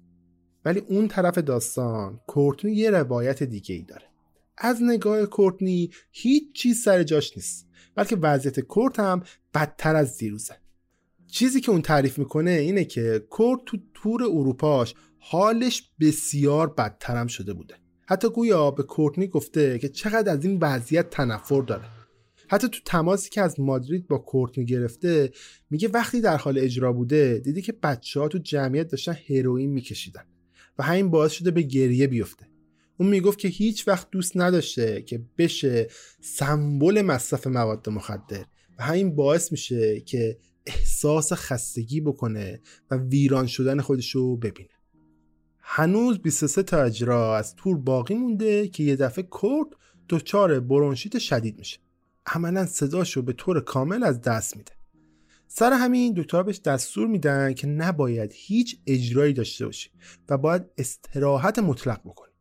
ولی اون طرف داستان کورتنی یه روایت دیگه ای داره. از نگاه کورتنی هیچ چیز سر جاش نیست بلکه وضعیت کورت هم بدتر از دیروزه. چیزی که اون تعریف می‌کنه اینه که کورت تو تور اروپاش حالش بسیار بدتر هم شده بوده. حتی گویا به کورتنی گفته که چقدر از این وضعیت تنفر داره. حتی تو تماسی که از مادرید با کورتنی گرفته میگه وقتی در حال اجرا بوده دیدی که بچه ها تو جمعیت داشتن هروئین میکشیدن و همین باعث شده به گریه بیفته. اون می‌گفت که هیچ وقت دوست نداشته که بشه سمبل مصرف مواد مخدر و همین باعث میشه که احساس خستگی بکنه و ویران شدن خودشو ببینه. هنوز 23 تا اجرا از تور باقی مونده که یه دفعه کورت دچار برونشیت شدید میشه. عملا صداشو به طور کامل از دست میده. سر همین دکترها بهش دستور میدن که نباید هیچ اجرایی داشته باشی و باید استراحت مطلق بکنی.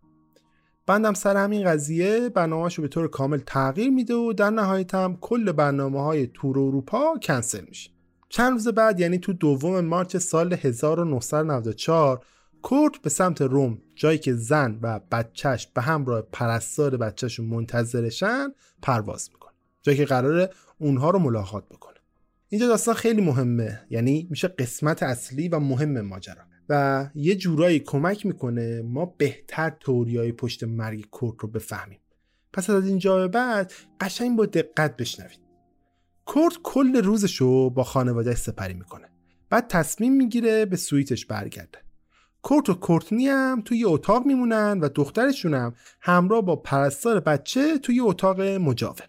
بندم سر همین قضیه برنامهش رو به طور کامل تغییر میده و در نهایت هم کل برنامه های تور اروپا کنسل میشه. چند روز بعد یعنی تو دوم مارچ سال 1994 کورت به سمت روم جایی که زن و بچهش به همراه پرستار بچهش منتظرشن پرواز می‌کنه. جایی که قراره اونها رو ملاقات بکنه. اینجا داستان خیلی مهمه یعنی میشه قسمت اصلی و مهم ماجرا. و یه جورایی کمک می‌کنه ما بهتر توریای پشت مرگ کورت رو بفهمیم. پس از اینجا به بعد قشنگ با دقت بشنوید. کورت کل روزش رو با خانواده سپری می‌کنه. بعد تصمیم می‌گیره به سویتش برگرده. کورت و کورتنی هم توی اتاق میمونن و دخترشون هم همراه با پرستار بچه توی اتاق مجاور.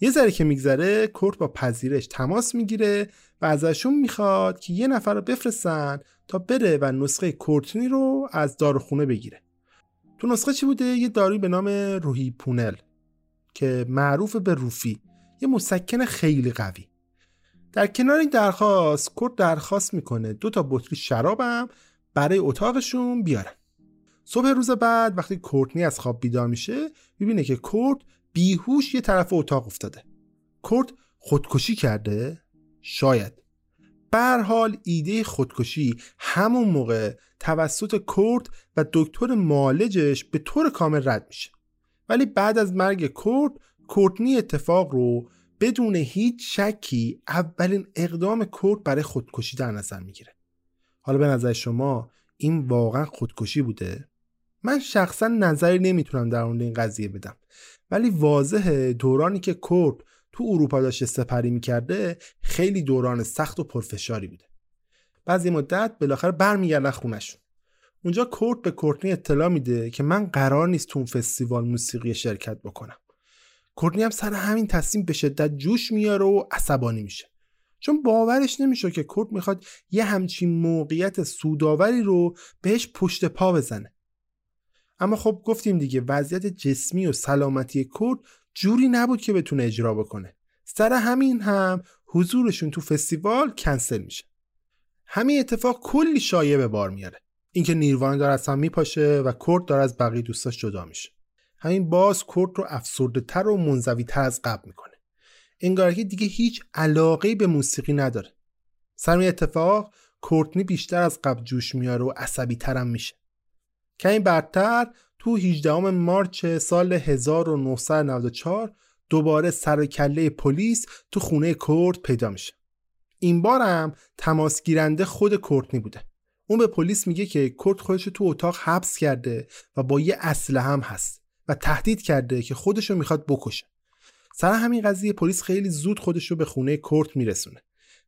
یه ذره که میگذره کورت با پذیرش تماس می‌گیره و ازشون می‌خواد که یه نفر رو بفرستن تا بره و نسخه کورتنی رو از داروخونه بگیره. تو نسخه چی بوده؟ یه داروی به نام روحی پونل که معروف به روفی. یه مسکن خیلی قوی. در کنار این درخواست کورت درخواست می‌کنه دو تا بطری شرابم برای اتاقشون بیارن. صبح روز بعد وقتی کورتنی از خواب بیدار میشه می‌بینه که کورت بیهوش یه طرف اتاق افتاده. کورت خودکشی کرده؟ شاید. بر حال ایده خودکشی همون موقع توسط کورت و دکتر مالجش به طور کامل رد میشه. ولی بعد از مرگ کورت کورتنی اتفاق رو بدون هیچ شکی اولین اقدام کورت برای خودکشی در نظر می‌گیره. حالا به نظر شما این واقعا خودکشی بوده؟ من شخصا نظری نمی‌تونم در مورد این قضیه بدم. ولی واضحه دورانی که کورت تو اروپا داشته سپری می‌کرده خیلی دوران سخت و پرفشاری بوده. بعد مدت بالاخره برمیگردن خونشون اونجا کورت به کورتنی اطلاع میده که من قرار نیست تو اون فستیوال موسیقی شرکت بکنم. کورتنی هم سر همین تصمیم به شدت جوش میاره و عصبانی میشه. چون باورش نمیشه که کورت می‌خواد یه همچین موقعیت سوداوری رو بهش پشت پا بزنه. اما خب گفتیم دیگه وضعیت جسمی و سلامتی کورت جوری نبود که بتونه اجرا بکنه. سر همین هم حضورشون تو فستیوال کنسل میشه. همین اتفاق کلی شایعه به بار میاره. اینکه نیروان داره از هم میپاشه و کورت داره از بقیه دوستاش جدا میشه. همین باز کورت رو افسرده تر و منزوی تر از قبل می‌کنه. انگار که دیگه هیچ علاقه به موسیقی نداره. سر اتفاق کورتنی بیشتر از قبل جوش میاره و عصبی ترم میشه. که این برتر تو 18 مارچ سال 1994 دوباره سر کله پلیس تو خونه کورت پیدا میشه. این بارم تماس گیرنده خود کورتنی بوده. اون به پلیس میگه که کورت خودش تو اتاق حبس کرده و با یه اسلحه هم هست و تهدید کرده که خودشو می‌خواد بکشه. سر همین قضیه پلیس خیلی زود خودشو به خونه کورت میرسونه.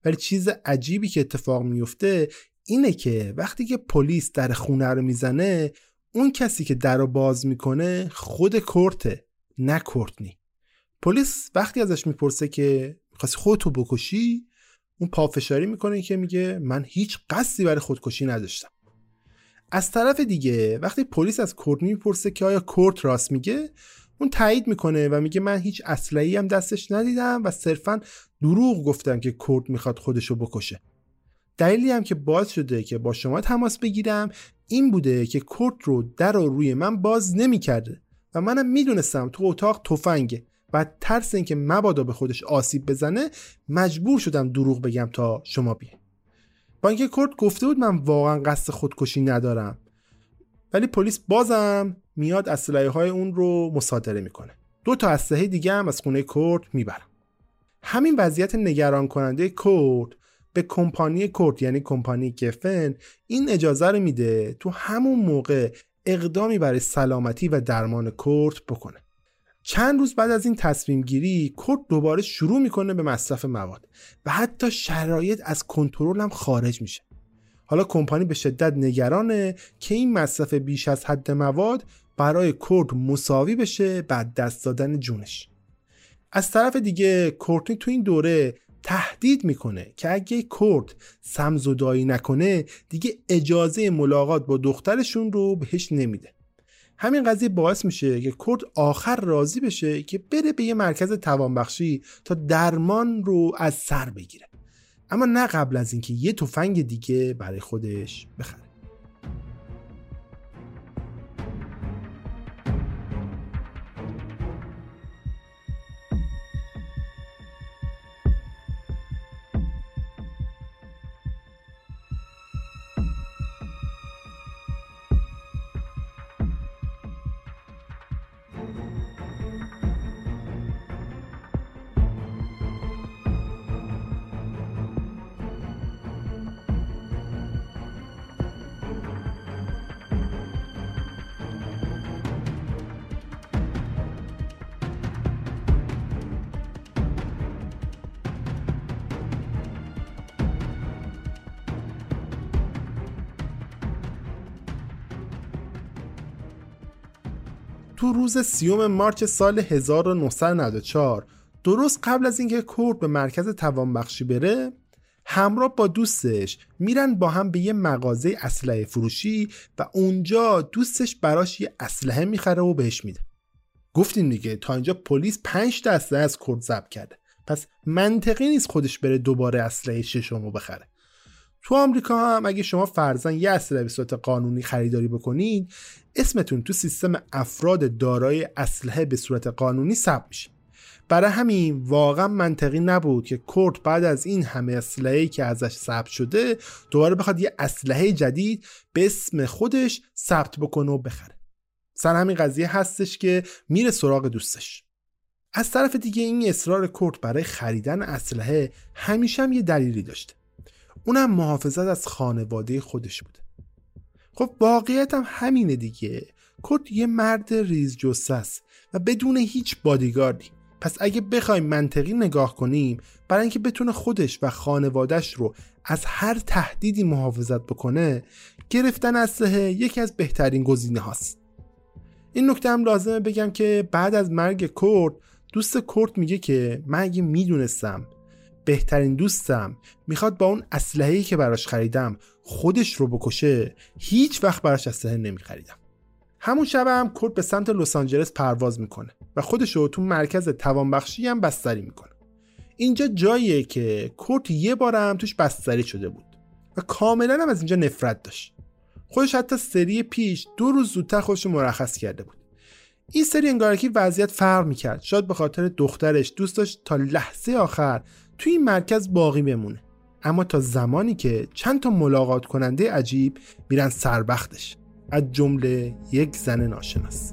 ولی چیز عجیبی که اتفاق میفته اینه که وقتی که پلیس در خونه رو می‌زنه اون کسی که در رو باز می‌کنه خود کورته نه کورتنی. پلیس وقتی ازش می‌پرسه که می‌خواستی خودتو بکشی اون پافشاری می‌کنه که میگه من هیچ قصدی برای خودکشی نداشتم. از طرف دیگه وقتی پلیس از کورتنی می‌پرسه که آیا کورت راست میگه اون تایید می‌کنه و میگه من هیچ اسلحه‌ای هم دستش ندیدم و صرفا دروغ گفتم که کورت می‌خواد خودشو بکشه. دلیلی هم که باز شده که با شما تماس بگیرم این بوده که کورت رو در و روی من باز نمی‌کرده و منم می‌دونستم تو اتاق تفنگه و ترس اینکه مبادا به خودش آسیب بزنه مجبور شدم دروغ بگم تا شما بیاین با اینکه کورت گفته بود من واقعا قصد خودکشی ندارم ولی پلیس بازم میاد اسلحه های اون رو مصادره می‌کنه. دو تا اسلحه دیگه هم از خونه کورت می‌برم همین وضعیت نگران کننده کورت به کمپانی کورت یعنی کمپانی گفن این اجازه رو میده تو همون موقع اقدامی برای سلامتی و درمان کورت بکنه. چند روز بعد از این تصمیم گیری کورت دوباره شروع می‌کنه به مصرف مواد و حتی شرایط از کنترل هم خارج میشه. حالا کمپانی به شدت نگرانه که این مصرف بیش از حد مواد برای کورت مساوی بشه بعد دست دادن جونش. از طرف دیگه کورتنی تو این دوره تهدید می‌کنه که اگه کورت سمزدایی نکنه دیگه اجازه ملاقات با دخترشون رو بهش نمیده. همین قضیه باعث میشه که کورت آخر راضی بشه که بره به یه مرکز توانبخشی تا درمان رو از سر بگیره. اما نه قبل از اینکه یه تفنگ دیگه برای خودش بخره. روز سیوم مارچ سال 1994 درست قبل از اینکه کورت به مرکز توانبخشی بره همراه با دوستش میرن با هم به یه مغازه اسلحه فروشی و اونجا دوستش براش یه اسلحه می‌خره و بهش میده. گفتیم دیگه تا اینجا پلیس 5 تا اسلحه از کورت ضبط کرده. پس منطقی نیست خودش بره دوباره اسلحه ششمو بخره. تو آمریکا هم اگه شما فرزن یه اسلحه به صورت قانونی خریداری بکنید اسمتون تو سیستم افراد دارای اسلحه به صورت قانونی ثبت میشه. برای همین واقعا منطقی نبود که کورت بعد از این همه اسلحه که ازش ثبت شده دوباره بخواد یه اسلحه جدید به اسم خودش ثبت بکنه و بخره. سر همین قضیه هستش که میره سراغ دوستش. از طرف دیگه این اصرار کورت برای خریدن اسلحه همیشه هم یه دلیلی داشته. اونم محافظت از خانواده خودش بوده خب واقعیت هم همینه دیگه. کرد یه مرد ریز است و بدون هیچ بادیگاردی پس اگه بخوایم منطقی نگاه کنیم برای اینکه بتونه خودش و خانوادش رو از هر تهدیدی محافظت بکنه گرفتن اسلحه یکی از بهترین گزینه هاست. این نکته هم لازمه بگم که بعد از مرگ کورت دوست کورت میگه که من اگه می‌دونستم بهترین دوستم. می‌خواد با اون اسلحه‌ای که براش خریدم خودش رو بکشه. هیچ وقت براش اسلحه نمیخریدم. همون شب هم کورت به سمت لس آنجلس پرواز می‌کنه و خودش رو تو مرکز توانبخشی هم بستری می‌کنه. اینجا جاییه که کورت یه بارم توش بستری شده بود و کاملا هم از اینجا نفرت داشت. خودش حتی سری پیش دو روز زودتر خودش رو مرخص کرده بود. این سری انگارکی وضعیت فرق می‌کرد. شاید به خاطر دخترش دوست داشت تا لحظه آخر توی این مرکز باقی بمونه. اما تا زمانی که چند تا ملاقات کننده عجیب میرن سربختش. از جمله یک زن ناشناس.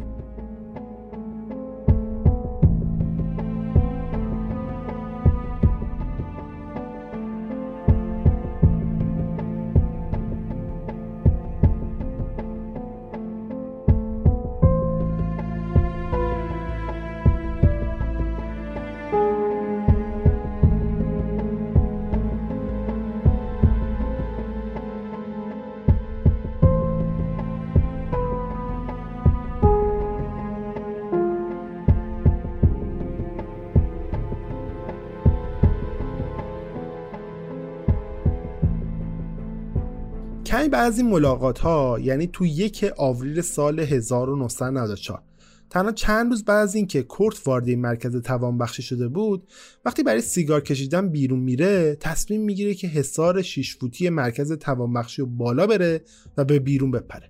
از این ملاقات ها یعنی تو یک آوریل سال 1994 تنها چند روز بعد از اینکه کورت وارد این مرکز توانبخشی شده بود وقتی برای سیگار کشیدن بیرون میره تصمیم می‌گیره که حصار شیش فوتی مرکز توانبخشی رو بالا بره و به بیرون بپره.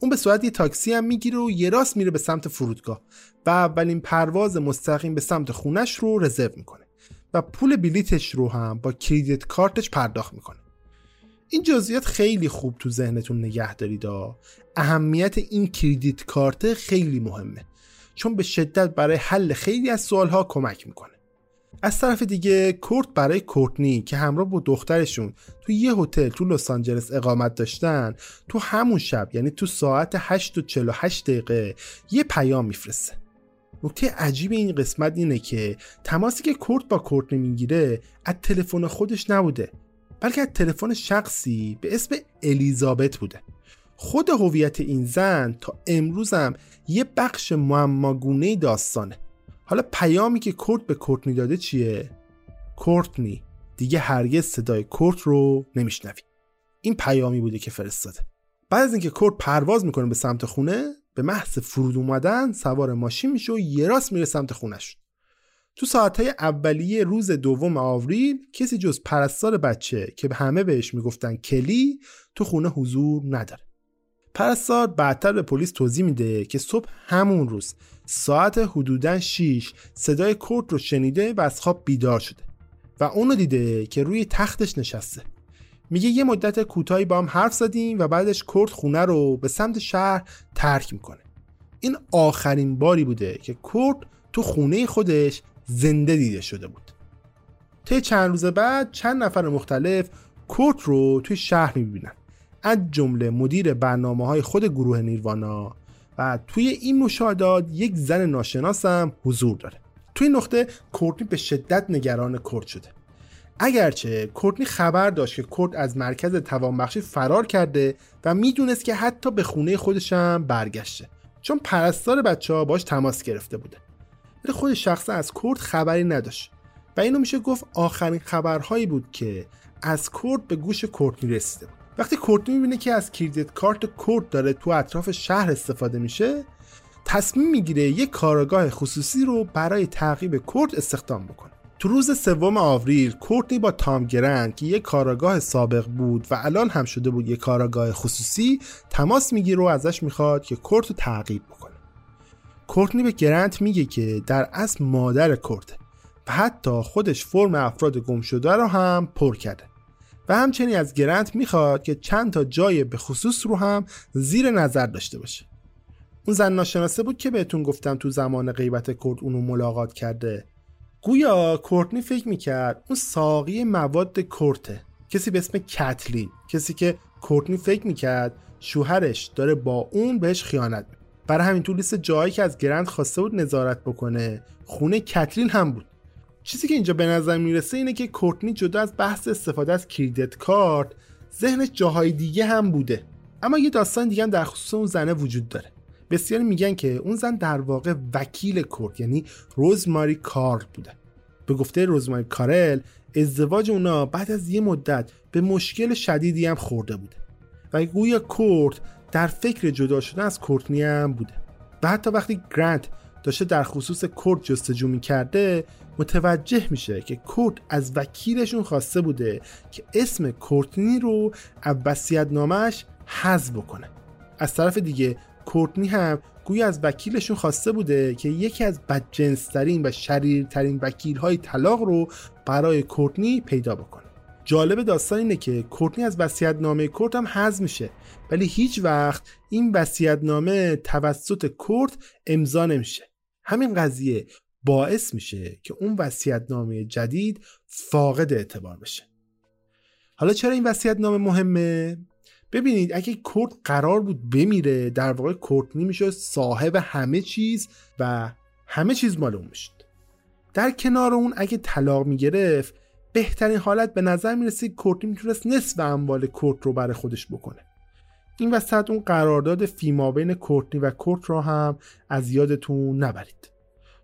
اون به صورت یه تاکسی هم می‌گیره و یه راست میره به سمت فرودگاه و اولین پرواز مستقیم به سمت خونش رو رزرو می‌کنه و پول بلیتش رو هم با کریدیت کارتش پرداخت می‌کنه. این جزئیات خیلی خوب تو ذهنتون نگه دارید اهمیت این کریدیت کارت خیلی مهمه. چون به شدت برای حل خیلی از سوالها کمک می‌کنه. از طرف دیگه کورت برای کورتنی که همراه با دخترشون تو یه هتل تو لس آنجلس اقامت داشتن تو همون شب یعنی تو ساعت 8 و 48 دقیقه یه پیام میفرسته. نکته عجیب این قسمت اینه که تماسی که کورت با کورتنی می‌گیره از تلفن خودش نبوده. بلکه از تلفن شخصی به اسم الیزابت بوده. خود هویت این زن تا امروزم یه بخش معماگونه داستانه. حالا پیامی که کورت به کورتنی داده چیه؟ کورتنی. دیگه هرگز صدای کورت رو نمیشنوی. این پیامی بوده که فرستاده. بعد از اینکه کورت پرواز می‌کنه به سمت خونه به محض فرود اومدن سوار ماشین میشه و یه راست میره سمت خونش تو ساعتهای اولیه روز دوم آوریل کسی جز پرستار بچه که همه بهش می‌گفتن کلی تو خونه حضور نداره. پرستار بعدتر به پلیس توضیح میده که صبح همون روز ساعت حدودا 6 صدای کورت رو شنیده و از خواب بیدار شده و اونو دیده که روی تختش نشسته. میگه یه مدت کوتاهی با هم حرف زدیم و بعدش کورت خونه رو به سمت شهر ترک می‌کنه. این آخرین باری بوده که کورت تو خونه خودش زنده دیده شده بود. طی چند روز بعد چند نفر مختلف کورت رو توی شهر می‌بینن. از جمله مدیر برنامه های خود گروه نیروانا و توی این مشاهدات یک زن ناشناس هم حضور داره. توی نقطه کورتنی به شدت نگران کورت شده. اگرچه کورتنی خبر داشت که کورت از مرکز توانبخشی فرار کرده و می‌دونست که حتی به خونه خودش هم برگشته. چون پرستار بچه ها باش تماس گرفته بوده. ولی خود شخصا از کرد خبری نداشت. و اینو میشه گفت آخرین خبرهایی بود که از کرد به گوش کورتنی رسیده بود. وقتی کورتنی می‌بینه که از کریدیت کارت کورت داره تو اطراف شهر استفاده میشه تصمیم می‌گیره یک کارگاه خصوصی رو برای تعقیب کورت استخدام بکنه. تو روز سوم آوریل کورتنی با تام گرند که یک کاراگاه سابق بود و الان هم شده بود یک کاراگاه خصوصی تماس می‌گیره و ازش می‌خواد که کورت رو تعقیب بکنه. کورتنی به گرنت میگه که در اصل مادر کرده و حتی خودش فرم افراد گم شده رو هم پر کرده و همچنین از گرنت می‌خواد که چند تا جای به خصوص رو هم زیر نظر داشته باشه. اون زن ناشناسه بود که بهتون گفتم تو زمان غیبت کرد اونو ملاقات کرده. گویا کورتنی فکر می‌کرد اون ساقی مواد کرته کسی به اسم کتلین کسی که کورتنی فکر می‌کرد شوهرش داره با اون بهش خیانت برای همین تو لیست جایی که از گرند خواسته بود نظارت بکنه خونه کتلین هم بود. چیزی که اینجا به نظر می‌رسه اینه که کورتنی جدا از بحث استفاده از کریدت کارت ذهنش جاهای دیگه هم بوده. اما یه داستان دیگه هم در خصوص اون زنه وجود داره. بسیاری میگن که اون زن در واقع وکیل کورت یعنی روزماری کار بوده. به گفته روزماری کارل ازدواج اونا بعد از یه مدت به مشکل شدیدی هم خورده بوده. و گویا کورت در فکر جدا شدن از کورتنی هم بوده. و حتی وقتی گرانت داشته در خصوص کورت جستجو می‌کرده متوجه میشه که کورت از وکیلشون خواسته بوده که اسم کورتنی رو از وصیت‌نامه‌اش حذف بکنه. از طرف دیگه کورتنی هم گویا از وکیلشون خواسته بوده که یکی از بدجنسترین و شریرترین وکیل های طلاق رو برای کورتنی پیدا بکنه. جالب داستان اینه که کورتنی از وصیت نامه کورت هم حذف میشه. ولی هیچ وقت این وصیت نامه توسط کورت امضا نمیشه. همین قضیه باعث میشه که اون وصیت نامه جدید فاقد اعتبار بشه. حالا چرا این وصیت نامه مهمه؟ ببینید اگه کورت قرار بود بمیره در واقع کورتنی میشه صاحب همه چیز و همه چیز مال اون می‌شد. در کنار اون اگه طلاق می‌گرفت بهترین حالت به نظر می‌رسه کورتنی می‌تونست نصف اموال کورت رو برای خودش بکنه. این وسط اون قرارداد فیما بین کورتنی و کورت رو هم از یادتون نبرید.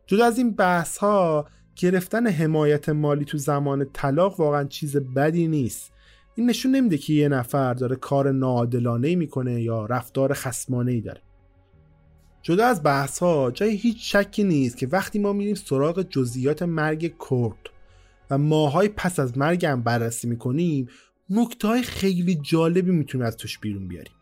جدا از این بحث ها گرفتن حمایت مالی تو زمان طلاق واقعا چیز بدی نیست. این نشون نمیده که یه نفر داره کار ناعادلانه می‌کنه یا رفتار خسمانه ای داره. جدا از بحث ها جای هیچ شکی نیست که وقتی ما میریم سراغ جزئیات مرگ کورت و ماهای پس از مرگ هم بررسی می‌کنیم نکته های خیلی جالبی می‌تونیم از توش بیرون بیاریم.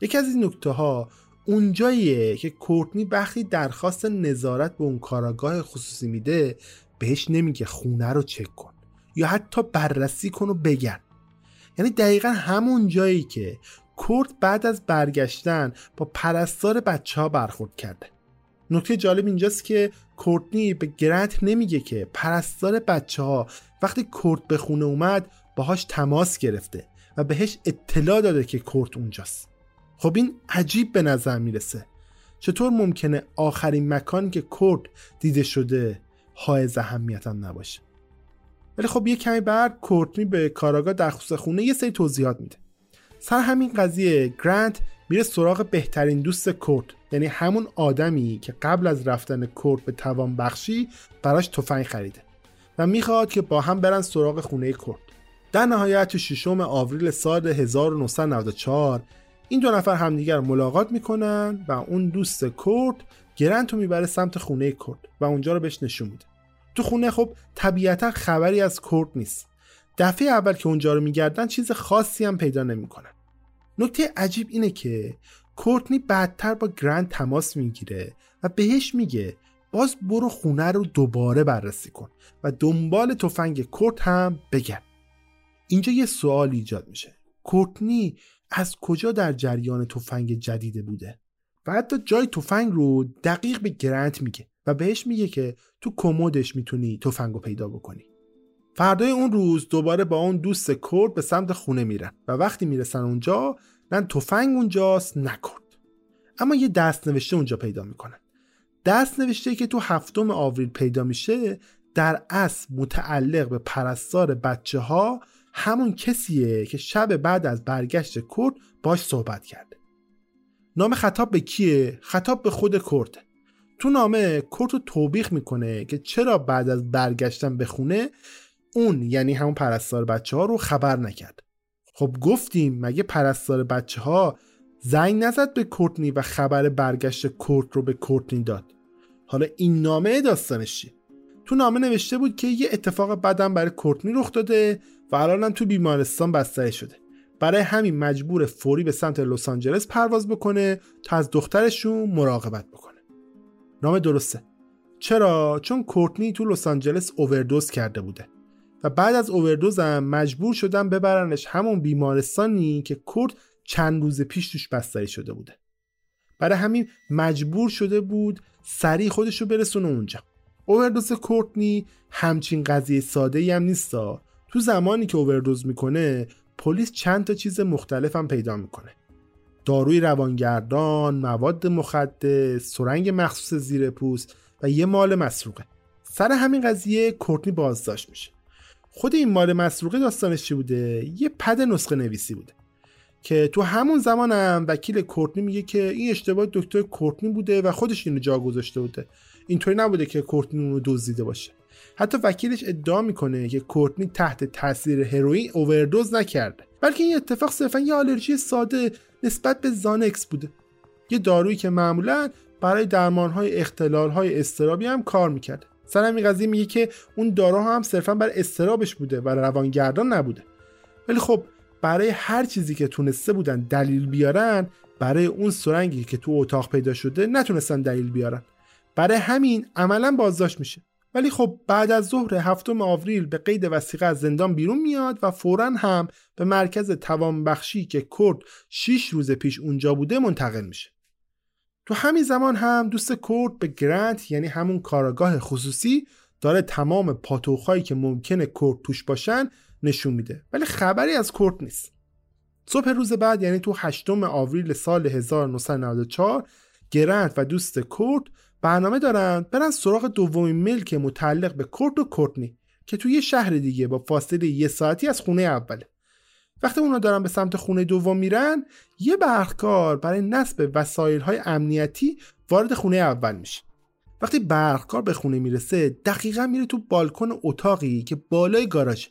یکی از این نکته ها اونجاییه که کورتنی وقتی درخواست نظارت به اون کاراگاه خصوصی میده بهش نمیگه خونه رو چک کن یا حتی بررسی کن و بگرد یعنی دقیقا همون جایی که کورت بعد از برگشتن با پرستار بچه ها برخورد کرده. نکته جالب اینجاست که کورتنی به گرنت نمیگه که پرستار بچه ها وقتی کورت به خونه اومد باهاش تماس گرفته و بهش اطلاع داده که کورت اونجاست. خب این عجیب به نظر می‌رسه. چطور ممکنه آخرین مکانی که کورت دیده شده های اهمیت هم نباشه؟ ولی خب یه کمی بعد کورتنی به کاراگاه در خصوص خونه یه سری توضیحات میده. سر همین قضیه گرانت میره سراغ بهترین دوست کورت. یعنی همون آدمی که قبل از رفتن کورت به توان بخشی براش تفنگ خریده و می‌خواد که با هم برن سراغ خونه کورت در نهایت ششم آوریل سال 1994 این دو نفر همدیگر ملاقات می‌کنن و اون دوست کورت گرنت رو می‌بره سمت خونه کورت و اونجا رو بهش نشون میده. تو خونه خب طبیعتا خبری از کورت نیست. دفعه اول که اونجا رو میگردن چیز خاصی هم پیدا نمی‌کنن. نکته عجیب اینه که کورتنی بعدتر با گرند تماس می‌گیره و بهش میگه باز برو خونه رو دوباره بررسی کن و دنبال تفنگ کورت هم بگرد. اینجا یه سوال ایجاد میشه. کورتنی از کجا در جریان تفنگ جدیده بوده؟ و حتی جای تفنگ رو دقیق به گرنت میگه و بهش میگه که تو کمدش می‌تونی تفنگو پیدا بکنی. فردای اون روز دوباره با اون دوست کرد به سمت خونه میرن و وقتی می‌رسن اونجا نه تفنگ اونجاست نکرد. اما یه دست نوشته اونجا پیدا می‌کنن دست نوشته که تو هفتم آوریل پیدا میشه در اصل متعلق به پرستار بچه ها همون کسیه که شب بعد از برگشت کرد باش صحبت کرده. نام خطاب به کیه؟ خطاب به خود کرده تو نامه کورت رو توبیخ می‌کنه که چرا بعد از برگشتن به خونه اون یعنی همون پرستار بچه ها رو خبر نکرد. خب گفتیم مگه پرستار بچه ها زنگ نزد به کورتنی و خبر برگشت کورت رو به کورتنی داد؟ حالا این نامه داستانش چیه؟ تو نامه نوشته بود که یه اتفاق بدم برای کورتنی رخ داده و الانم تو بیمارستان بستری شده. برای همین مجبور فوری به سمت لس آنجلس پرواز بکنه تا از دخترشون مراقبت بکنه. نام درسته. چرا؟ چون کورتنی تو لس آنجلس اووردوز کرده بوده. و بعد از اووردوزم مجبور شدن ببرنش همون بیمارستانی که کورت چند روز پیش توش بستری شده بوده. برای همین مجبور شده بود سریع خودش رو برسونه اونجا. اووردوز کورتنی همچین قضیه ساده ای هم نیستا. تو زمانی که اووردوز می‌کنه پلیس چند تا چیز مختلف هم پیدا می‌کنه. داروی روانگردان مواد مخدر سرنگ مخصوص زیر پوست و یه مال مسروقه. سر همین قضیه کورتنی بازداشت میشه. خود این مال مسروقه داستانش چی بوده؟ یه پد نسخه نویسی بوده. که تو همون زمان هم وکیل کورتنی میگه که این اشتباه دکتر کورتنی بوده و خودش اینو جا گذاشته بوده. اینطوری نبوده که کورتنی اونو دزدیده باشه. حتی وکیلش ادعا می‌کنه که کورتنی تحت تاثیر هروئین اووردوز نکرده. بلکه این اتفاق صرفا یه آلرژی ساده نسبت به زانکس بوده. یه دارویی که معمولا برای درمانهای اختلالهای استرابی هم کار می‌کرده. سر همین قضیه میگه که اون داروها هم صرفا برای استرابش بوده و روانگردان نبوده. ولی خب برای هر چیزی که تونسته بودن دلیل بیارن برای اون سرنگی که تو اتاق پیدا شده نتونستن دلیل بیارن. برای همین عملا بازداشت میشه. ولی خب بعد از ظهر هفتم آوریل به قید وسیقه از زندان بیرون میاد و فورا هم به مرکز توانبخشی که کرد 6 روز پیش اونجا بوده منتقل میشه. تو همین زمان هم دوست کرد به گرانت یعنی همون کاراگاه خصوصی داره تمام پاتوخهایی که ممکنه کرد توش باشن نشون میده. ولی خبری از کرد نیست. صبح روز بعد یعنی تو هشتم آوریل سال 1994 گرانت و دوست کرد برنامه دارن برن سراغ دومین ملک متعلق به کرد و کورتنی که توی یه شهر دیگه با فاصله یه ساعتی از خونه اوله. وقتی اونا دارن به سمت خونه دوم میرن یه برقکار برای نصب وسایل های امنیتی وارد خونه اول میشه. وقتی برقکار به خونه می‌رسه دقیقا میره تو بالکن اتاقی که بالای گاراژه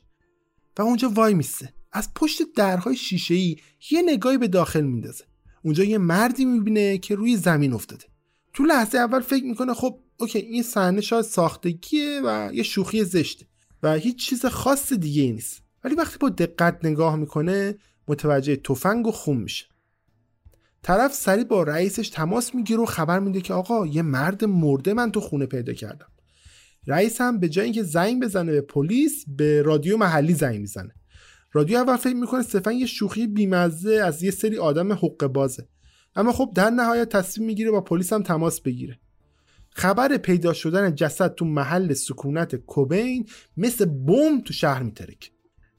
و اونجا وای میسه از پشت درهای شیشه ای یه نگاهی به داخل میندازه. اونجا یه مردی می‌بینه که روی زمین افتاده. تو لحظه اول فکر می‌کنه خب اوکی این صحنه شاید ساختگیه و یه شوخی زشته و هیچ چیز خاص دیگه ای نیست. ولی وقتی با دقت نگاه می‌کنه متوجه تفنگ و خون میشه. طرف سریع با رئیسش تماس می‌گیره و خبر میده که آقا یه مرد مرده من تو خونه پیدا کردم. رئیس هم به جای اینکه زنگ بزنه به پلیس به رادیو محلی زنگ می‌زنه. رادیو اول فکر می‌کنه صرفا یه شوخی بیمزه از یه سری آدم حق بازه. اما خب در نهایت تصمیم می‌گیره با پلیس هم تماس بگیره. خبر پیدا شدن جسد تو محل سکونت کوبین مثل بم تو شهر میترک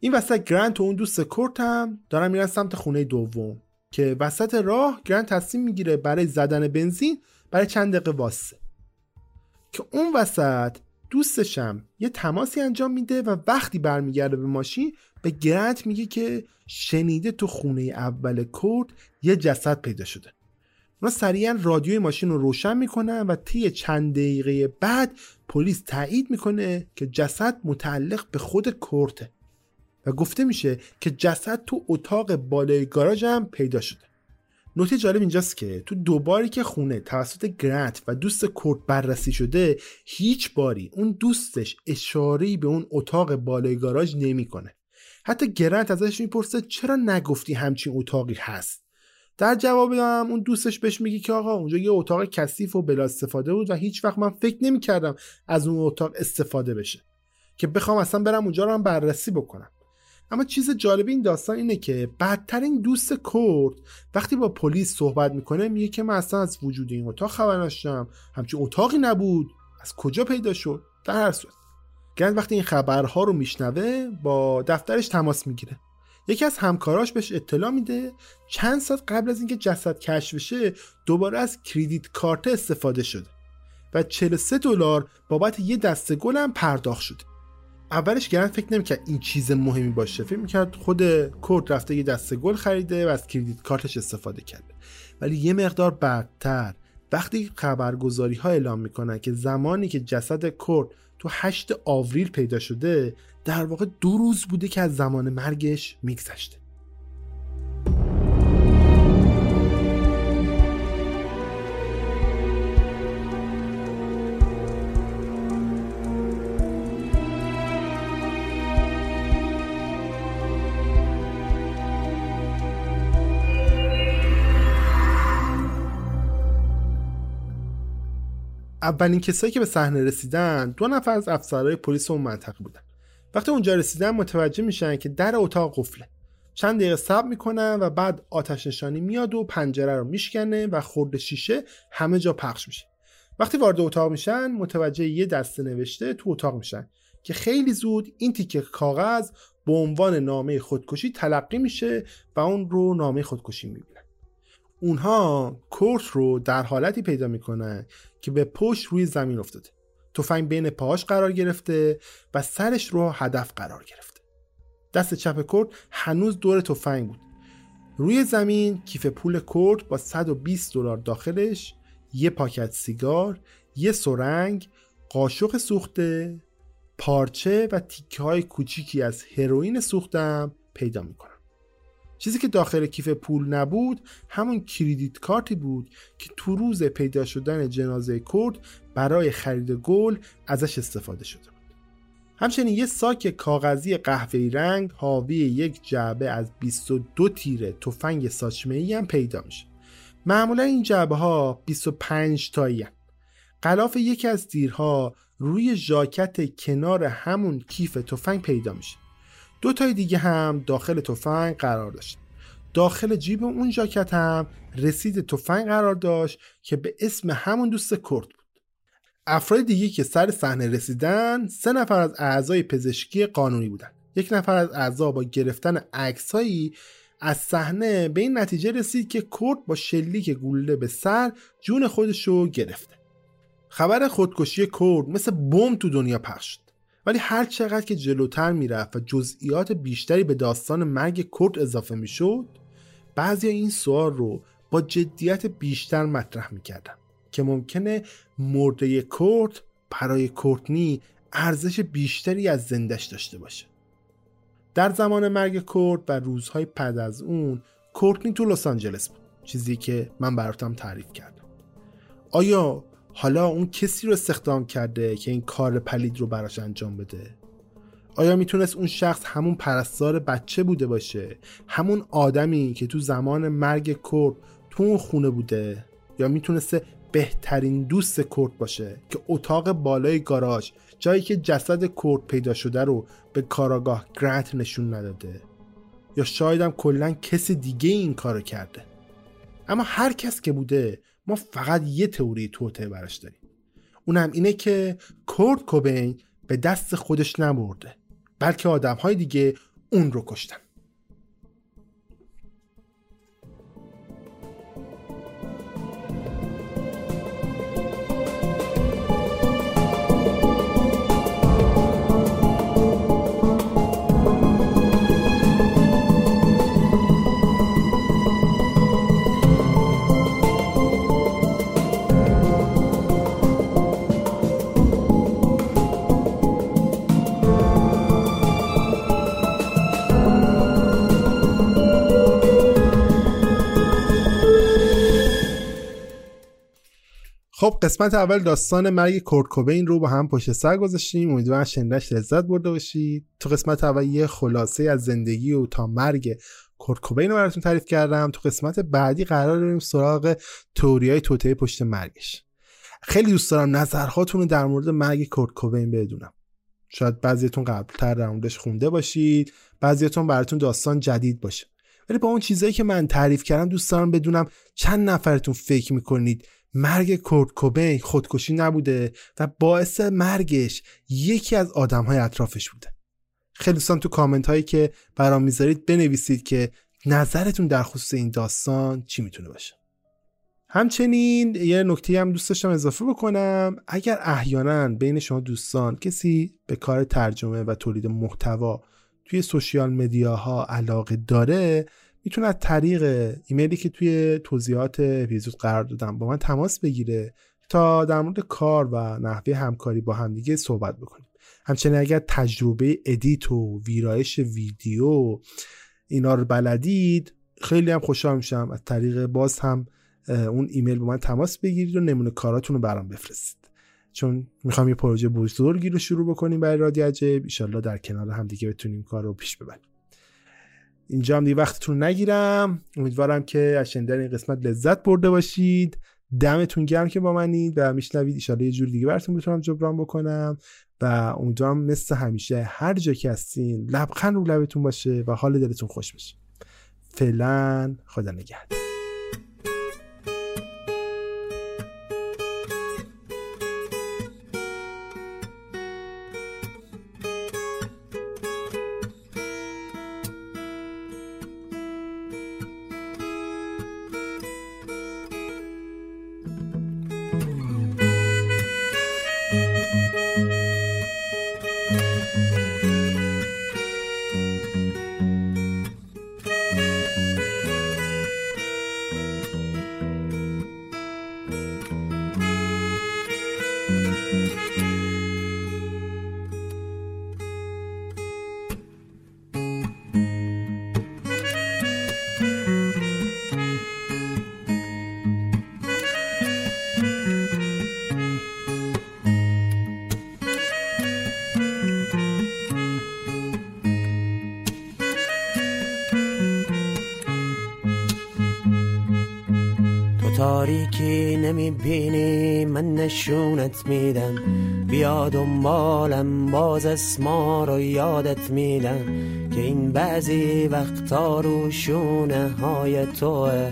این وسط گرانت و اون دوست کورت هم دارن میرن سمت خونه دوم که وسط راه گرانت تصمیم می‌گیره برای زدن بنزین برای چند دقیقه واسه. که اون وسط دوستشم یه تماسی انجام میده و وقتی برمیگرده به ماشین به گرانت میگه که شنیده تو خونه اول کورت یه جسد پیدا شده. اونا سریعا رادیوی ماشین رو روشن می‌کنن و طی چند دقیقه بعد پلیس تایید می‌کنه که جسد متعلق به خود کورته. و گفته میشه که جسد تو اتاق بالای گاراژ هم پیدا شده. نکته جالب اینجاست که تو دوباری که خونه توسط گرانت و دوست کورت بررسی شده هیچ باری اون دوستش اشاره‌ای به اون اتاق بالای گاراژ نمی‌کنه. حتی گرنت ازش می‌پرسه چرا نگفتی همچین اتاقی هست؟ در جواب هم اون دوستش بهش میگه که آقا اونجا یه اتاق کثیف و بلا استفاده بود و هیچ وقت من فکر نمی‌کردم از اون اتاق استفاده بشه. که بخوام اصلا برم اونجا رو هم بررسی بکنم. اما چیز جالب این داستان اینه که بدترین دوست کرد وقتی با پلیس صحبت می‌کنه میگه که من اصلا از وجود این اتاق خبر نداشتم همچین اتاقی نبود. از کجا پیدا شد؟ در هر صورت. گرنت وقتی این خبرها رو میشنوه با دفترش تماس می‌گیره. یکی از همکاراش بهش اطلاع میده. چند ساعت قبل از اینکه جسد کشف بشه دوباره از credit card استفاده شده و 43 دلار بابت یه دسته گل هم پرداخت شده. اولش گرنت فکر نمی‌کرد این چیز مهمی باشه. فکر می‌کرد خود کورت رفته یه دسته گل خریده و از credit card ش استفاده کرده. ولی یه مقدار بعدتر وقتی خبرگزاری ها اعلام می‌کنن که زمانی که جسد کورت تو 8 آوریل پیدا شده در واقع دو روز بوده که از زمان مرگش میگذشته. اولین کسایی که به صحنه رسیدن دو نفر از افسرهای پلیس اون منطقه بودن. وقتی اونجا رسیدن متوجه میشن که در اتاق قفله. چند دقیقه صبر می‌کنن و بعد آتش نشانی میاد و پنجره رو میشکنه و خورد شیشه همه جا پخش میشه. وقتی وارد اتاق میشن متوجه یه دسته نوشته تو اتاق میشن که خیلی زود این تیکه کاغذ به عنوان نامه خودکشی تلقی میشه و اون رو نامه خودکشی می‌بینن اونها کورت رو در حالتی پیدا می‌کنن که به پشت روی زمین افتاده. تفنگ بین پاهاش قرار گرفته و سرش رو هدف قرار گرفته. دست چپ کورت هنوز دور تفنگ بود. روی زمین کیف پول کورت با 120 دلار داخلش یه پاکت سیگار یه سرنگ قاشق سوخته پارچه و تیکه های کوچیکی از هروئین سوختم پیدا می‌کنم. چیزی که داخل کیف پول نبود همون کریدیت کارتی بود که تو روز پیدا شدن جنازه کرد برای خرید گل ازش استفاده شده بود. همچنین یه ساک کاغذی قهوه‌ای رنگ حاوی یک جعبه از 22 تیره تفنگ ساچمه ای هم پیدا میشه. معمولا این جعبه ها 25 تایی قلاف یکی از تیرها روی ژاکت کنار همون کیف تفنگ پیدا میشه. دو تای دیگه هم داخل تفنگ قرار داشت داخل جیب اون ژاکت هم رسید تفنگ قرار داشت که به اسم همون دوست کرد بود. افراد دیگه که سر صحنه رسیدن سه نفر از اعضای پزشکی قانونی بودن. یک نفر از اعضا با گرفتن عکسهایی از صحنه به این نتیجه رسید که کرد با شلیک گوله به سر جون خودش رو گرفته. خبر خودکشی کرد مثل بم تو دنیا پخش شد. ولی هر چقدر که جلوتر می‌رفت و جزئیات بیشتری به داستان مرگ کرد اضافه می‌شد بعضی این سوال رو با جدیت بیشتر مطرح می‌کردن که ممکنه مرده کرد برای کورتنی ارزش بیشتری از زندش داشته باشه. در زمان مرگ کرد و روزهای پد از اون کورتنی تو لس آنجلس بود چیزی که من براتم تعریف کردم آیا حالا اون کسی رو استخدام کرده که این کار پلید رو براش انجام بده؟ آیا می‌تونست اون شخص همون پرستار بچه بوده باشه؟ همون آدمی که تو زمان مرگ کرد تو اون خونه بوده؟ یا می‌تونسته بهترین دوست کرد باشه که اتاق بالای گاراژ جایی که جسد کرد پیدا شده رو به کاراگاه گرانت نشون نداده؟ یا شایدم کلا کسی دیگه این کارو کرده؟ اما هر کس که بوده ما فقط یه تئوری توته براش داریم. اونم اینه که کورد کوبین به دست خودش نبرده بلکه آدم های دیگه اون رو کشتن. خب قسمت اول داستان مرگ کورت کوبین رو با هم پشت سر گذاشتیم. امیدوارم شنیدش لذت برده باشید. تو قسمت اول یه خلاصه از زندگی و تا مرگ کورت کوبین رو براتون تعریف کردم. تو قسمت بعدی قرار داریم سراغ های توته پشت مرگش. خیلی دوست دارم نظرهاتون رو در مورد مرگ کورت کوبین بدونم. شاید بعضیتون قبلتر در موردش خونده باشید. بعضیتون براتون داستان جدید باشه. ولی با اون چیزایی که من تعریف کردم دوست دارم بدونم چند نفرتون فکر می‌کنید مرگ کورت کوبین خودکشی نبوده و باعث مرگش یکی از آدم های اطرافش بوده. خیلی دوستان تو کامنت هایی که برام می‌ذارید بنویسید که نظرتون در خصوص این داستان چی می‌تونه باشه. همچنین یه نکته هم دوست داشتم اضافه بکنم. اگر احیانا بین شما دوستان کسی به کار ترجمه و تولید محتوا توی سوشیال مدیاها علاقه داره می‌تونه از طریق ایمیلی که توی توضیحات اپیزود قرار دادم با من تماس بگیره تا در مورد کار و نحوه همکاری با همدیگه صحبت بکنیم. همچنین اگر تجربه ادیت و ویرایش ویدیو اینا رو بلدید خیلی هم خوشحال میشم. از طریق باز هم اون ایمیل با من تماس بگیرید و نمونه کاراتون رو برام بفرستید. چون می‌خوام یه پروژه بزرگی رو شروع بکنیم برای رادیو عجایب ایشالله در کنار هم دیگه بتونیم کار رو پیش ببریم. اینجا هم دیگه وقتتون نگیرم. امیدوارم که از شنیدن این قسمت لذت برده باشید. دمتون گرم که با منید و میشنوید. ایشالا یه جور دیگه براتون بتونم جبران بکنم و امیدوارم مثل همیشه هر جا که هستین لبخند رو لبتون باشه و حال دلتون خوش باشه. فعلا خدا نگهدار. نشونت میدم. بیا دنبالم باز اسما رو یادت میدم که این بعضی وقتا رو شونه های توه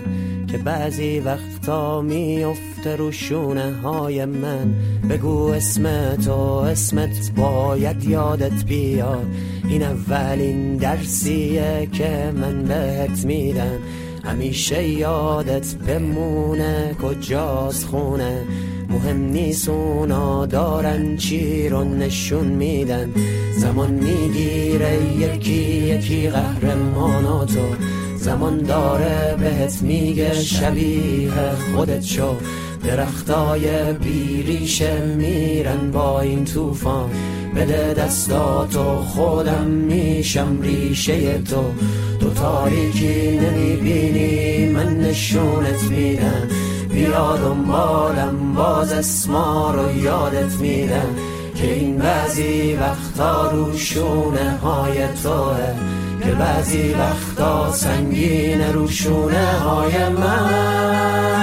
که بعضی وقتا میفته رو شونه های من. بگو اسم تو اسمت باید یادت بیاد. این اولین درسیه که من بهت میدم. همیشه یادت بمونه کجاست خونه؟ مهم نیست اونا دارن چی رو نشون میدن. زمان می‌گیره یکی یکی قهرماناتو زمان داره بهت میگه شبیه خودت شو. درختای بیریشه میرن با این طوفان. بده دستاتو خودم میشم ریشه تو. تو تاریکی نمی‌بینی من نشونت میدم. بیا دنبالم باز اسما رو یادت میدم. که این بعضی وقتا روشونه های توه. که بعضی وقتا سنگین روشونه های من.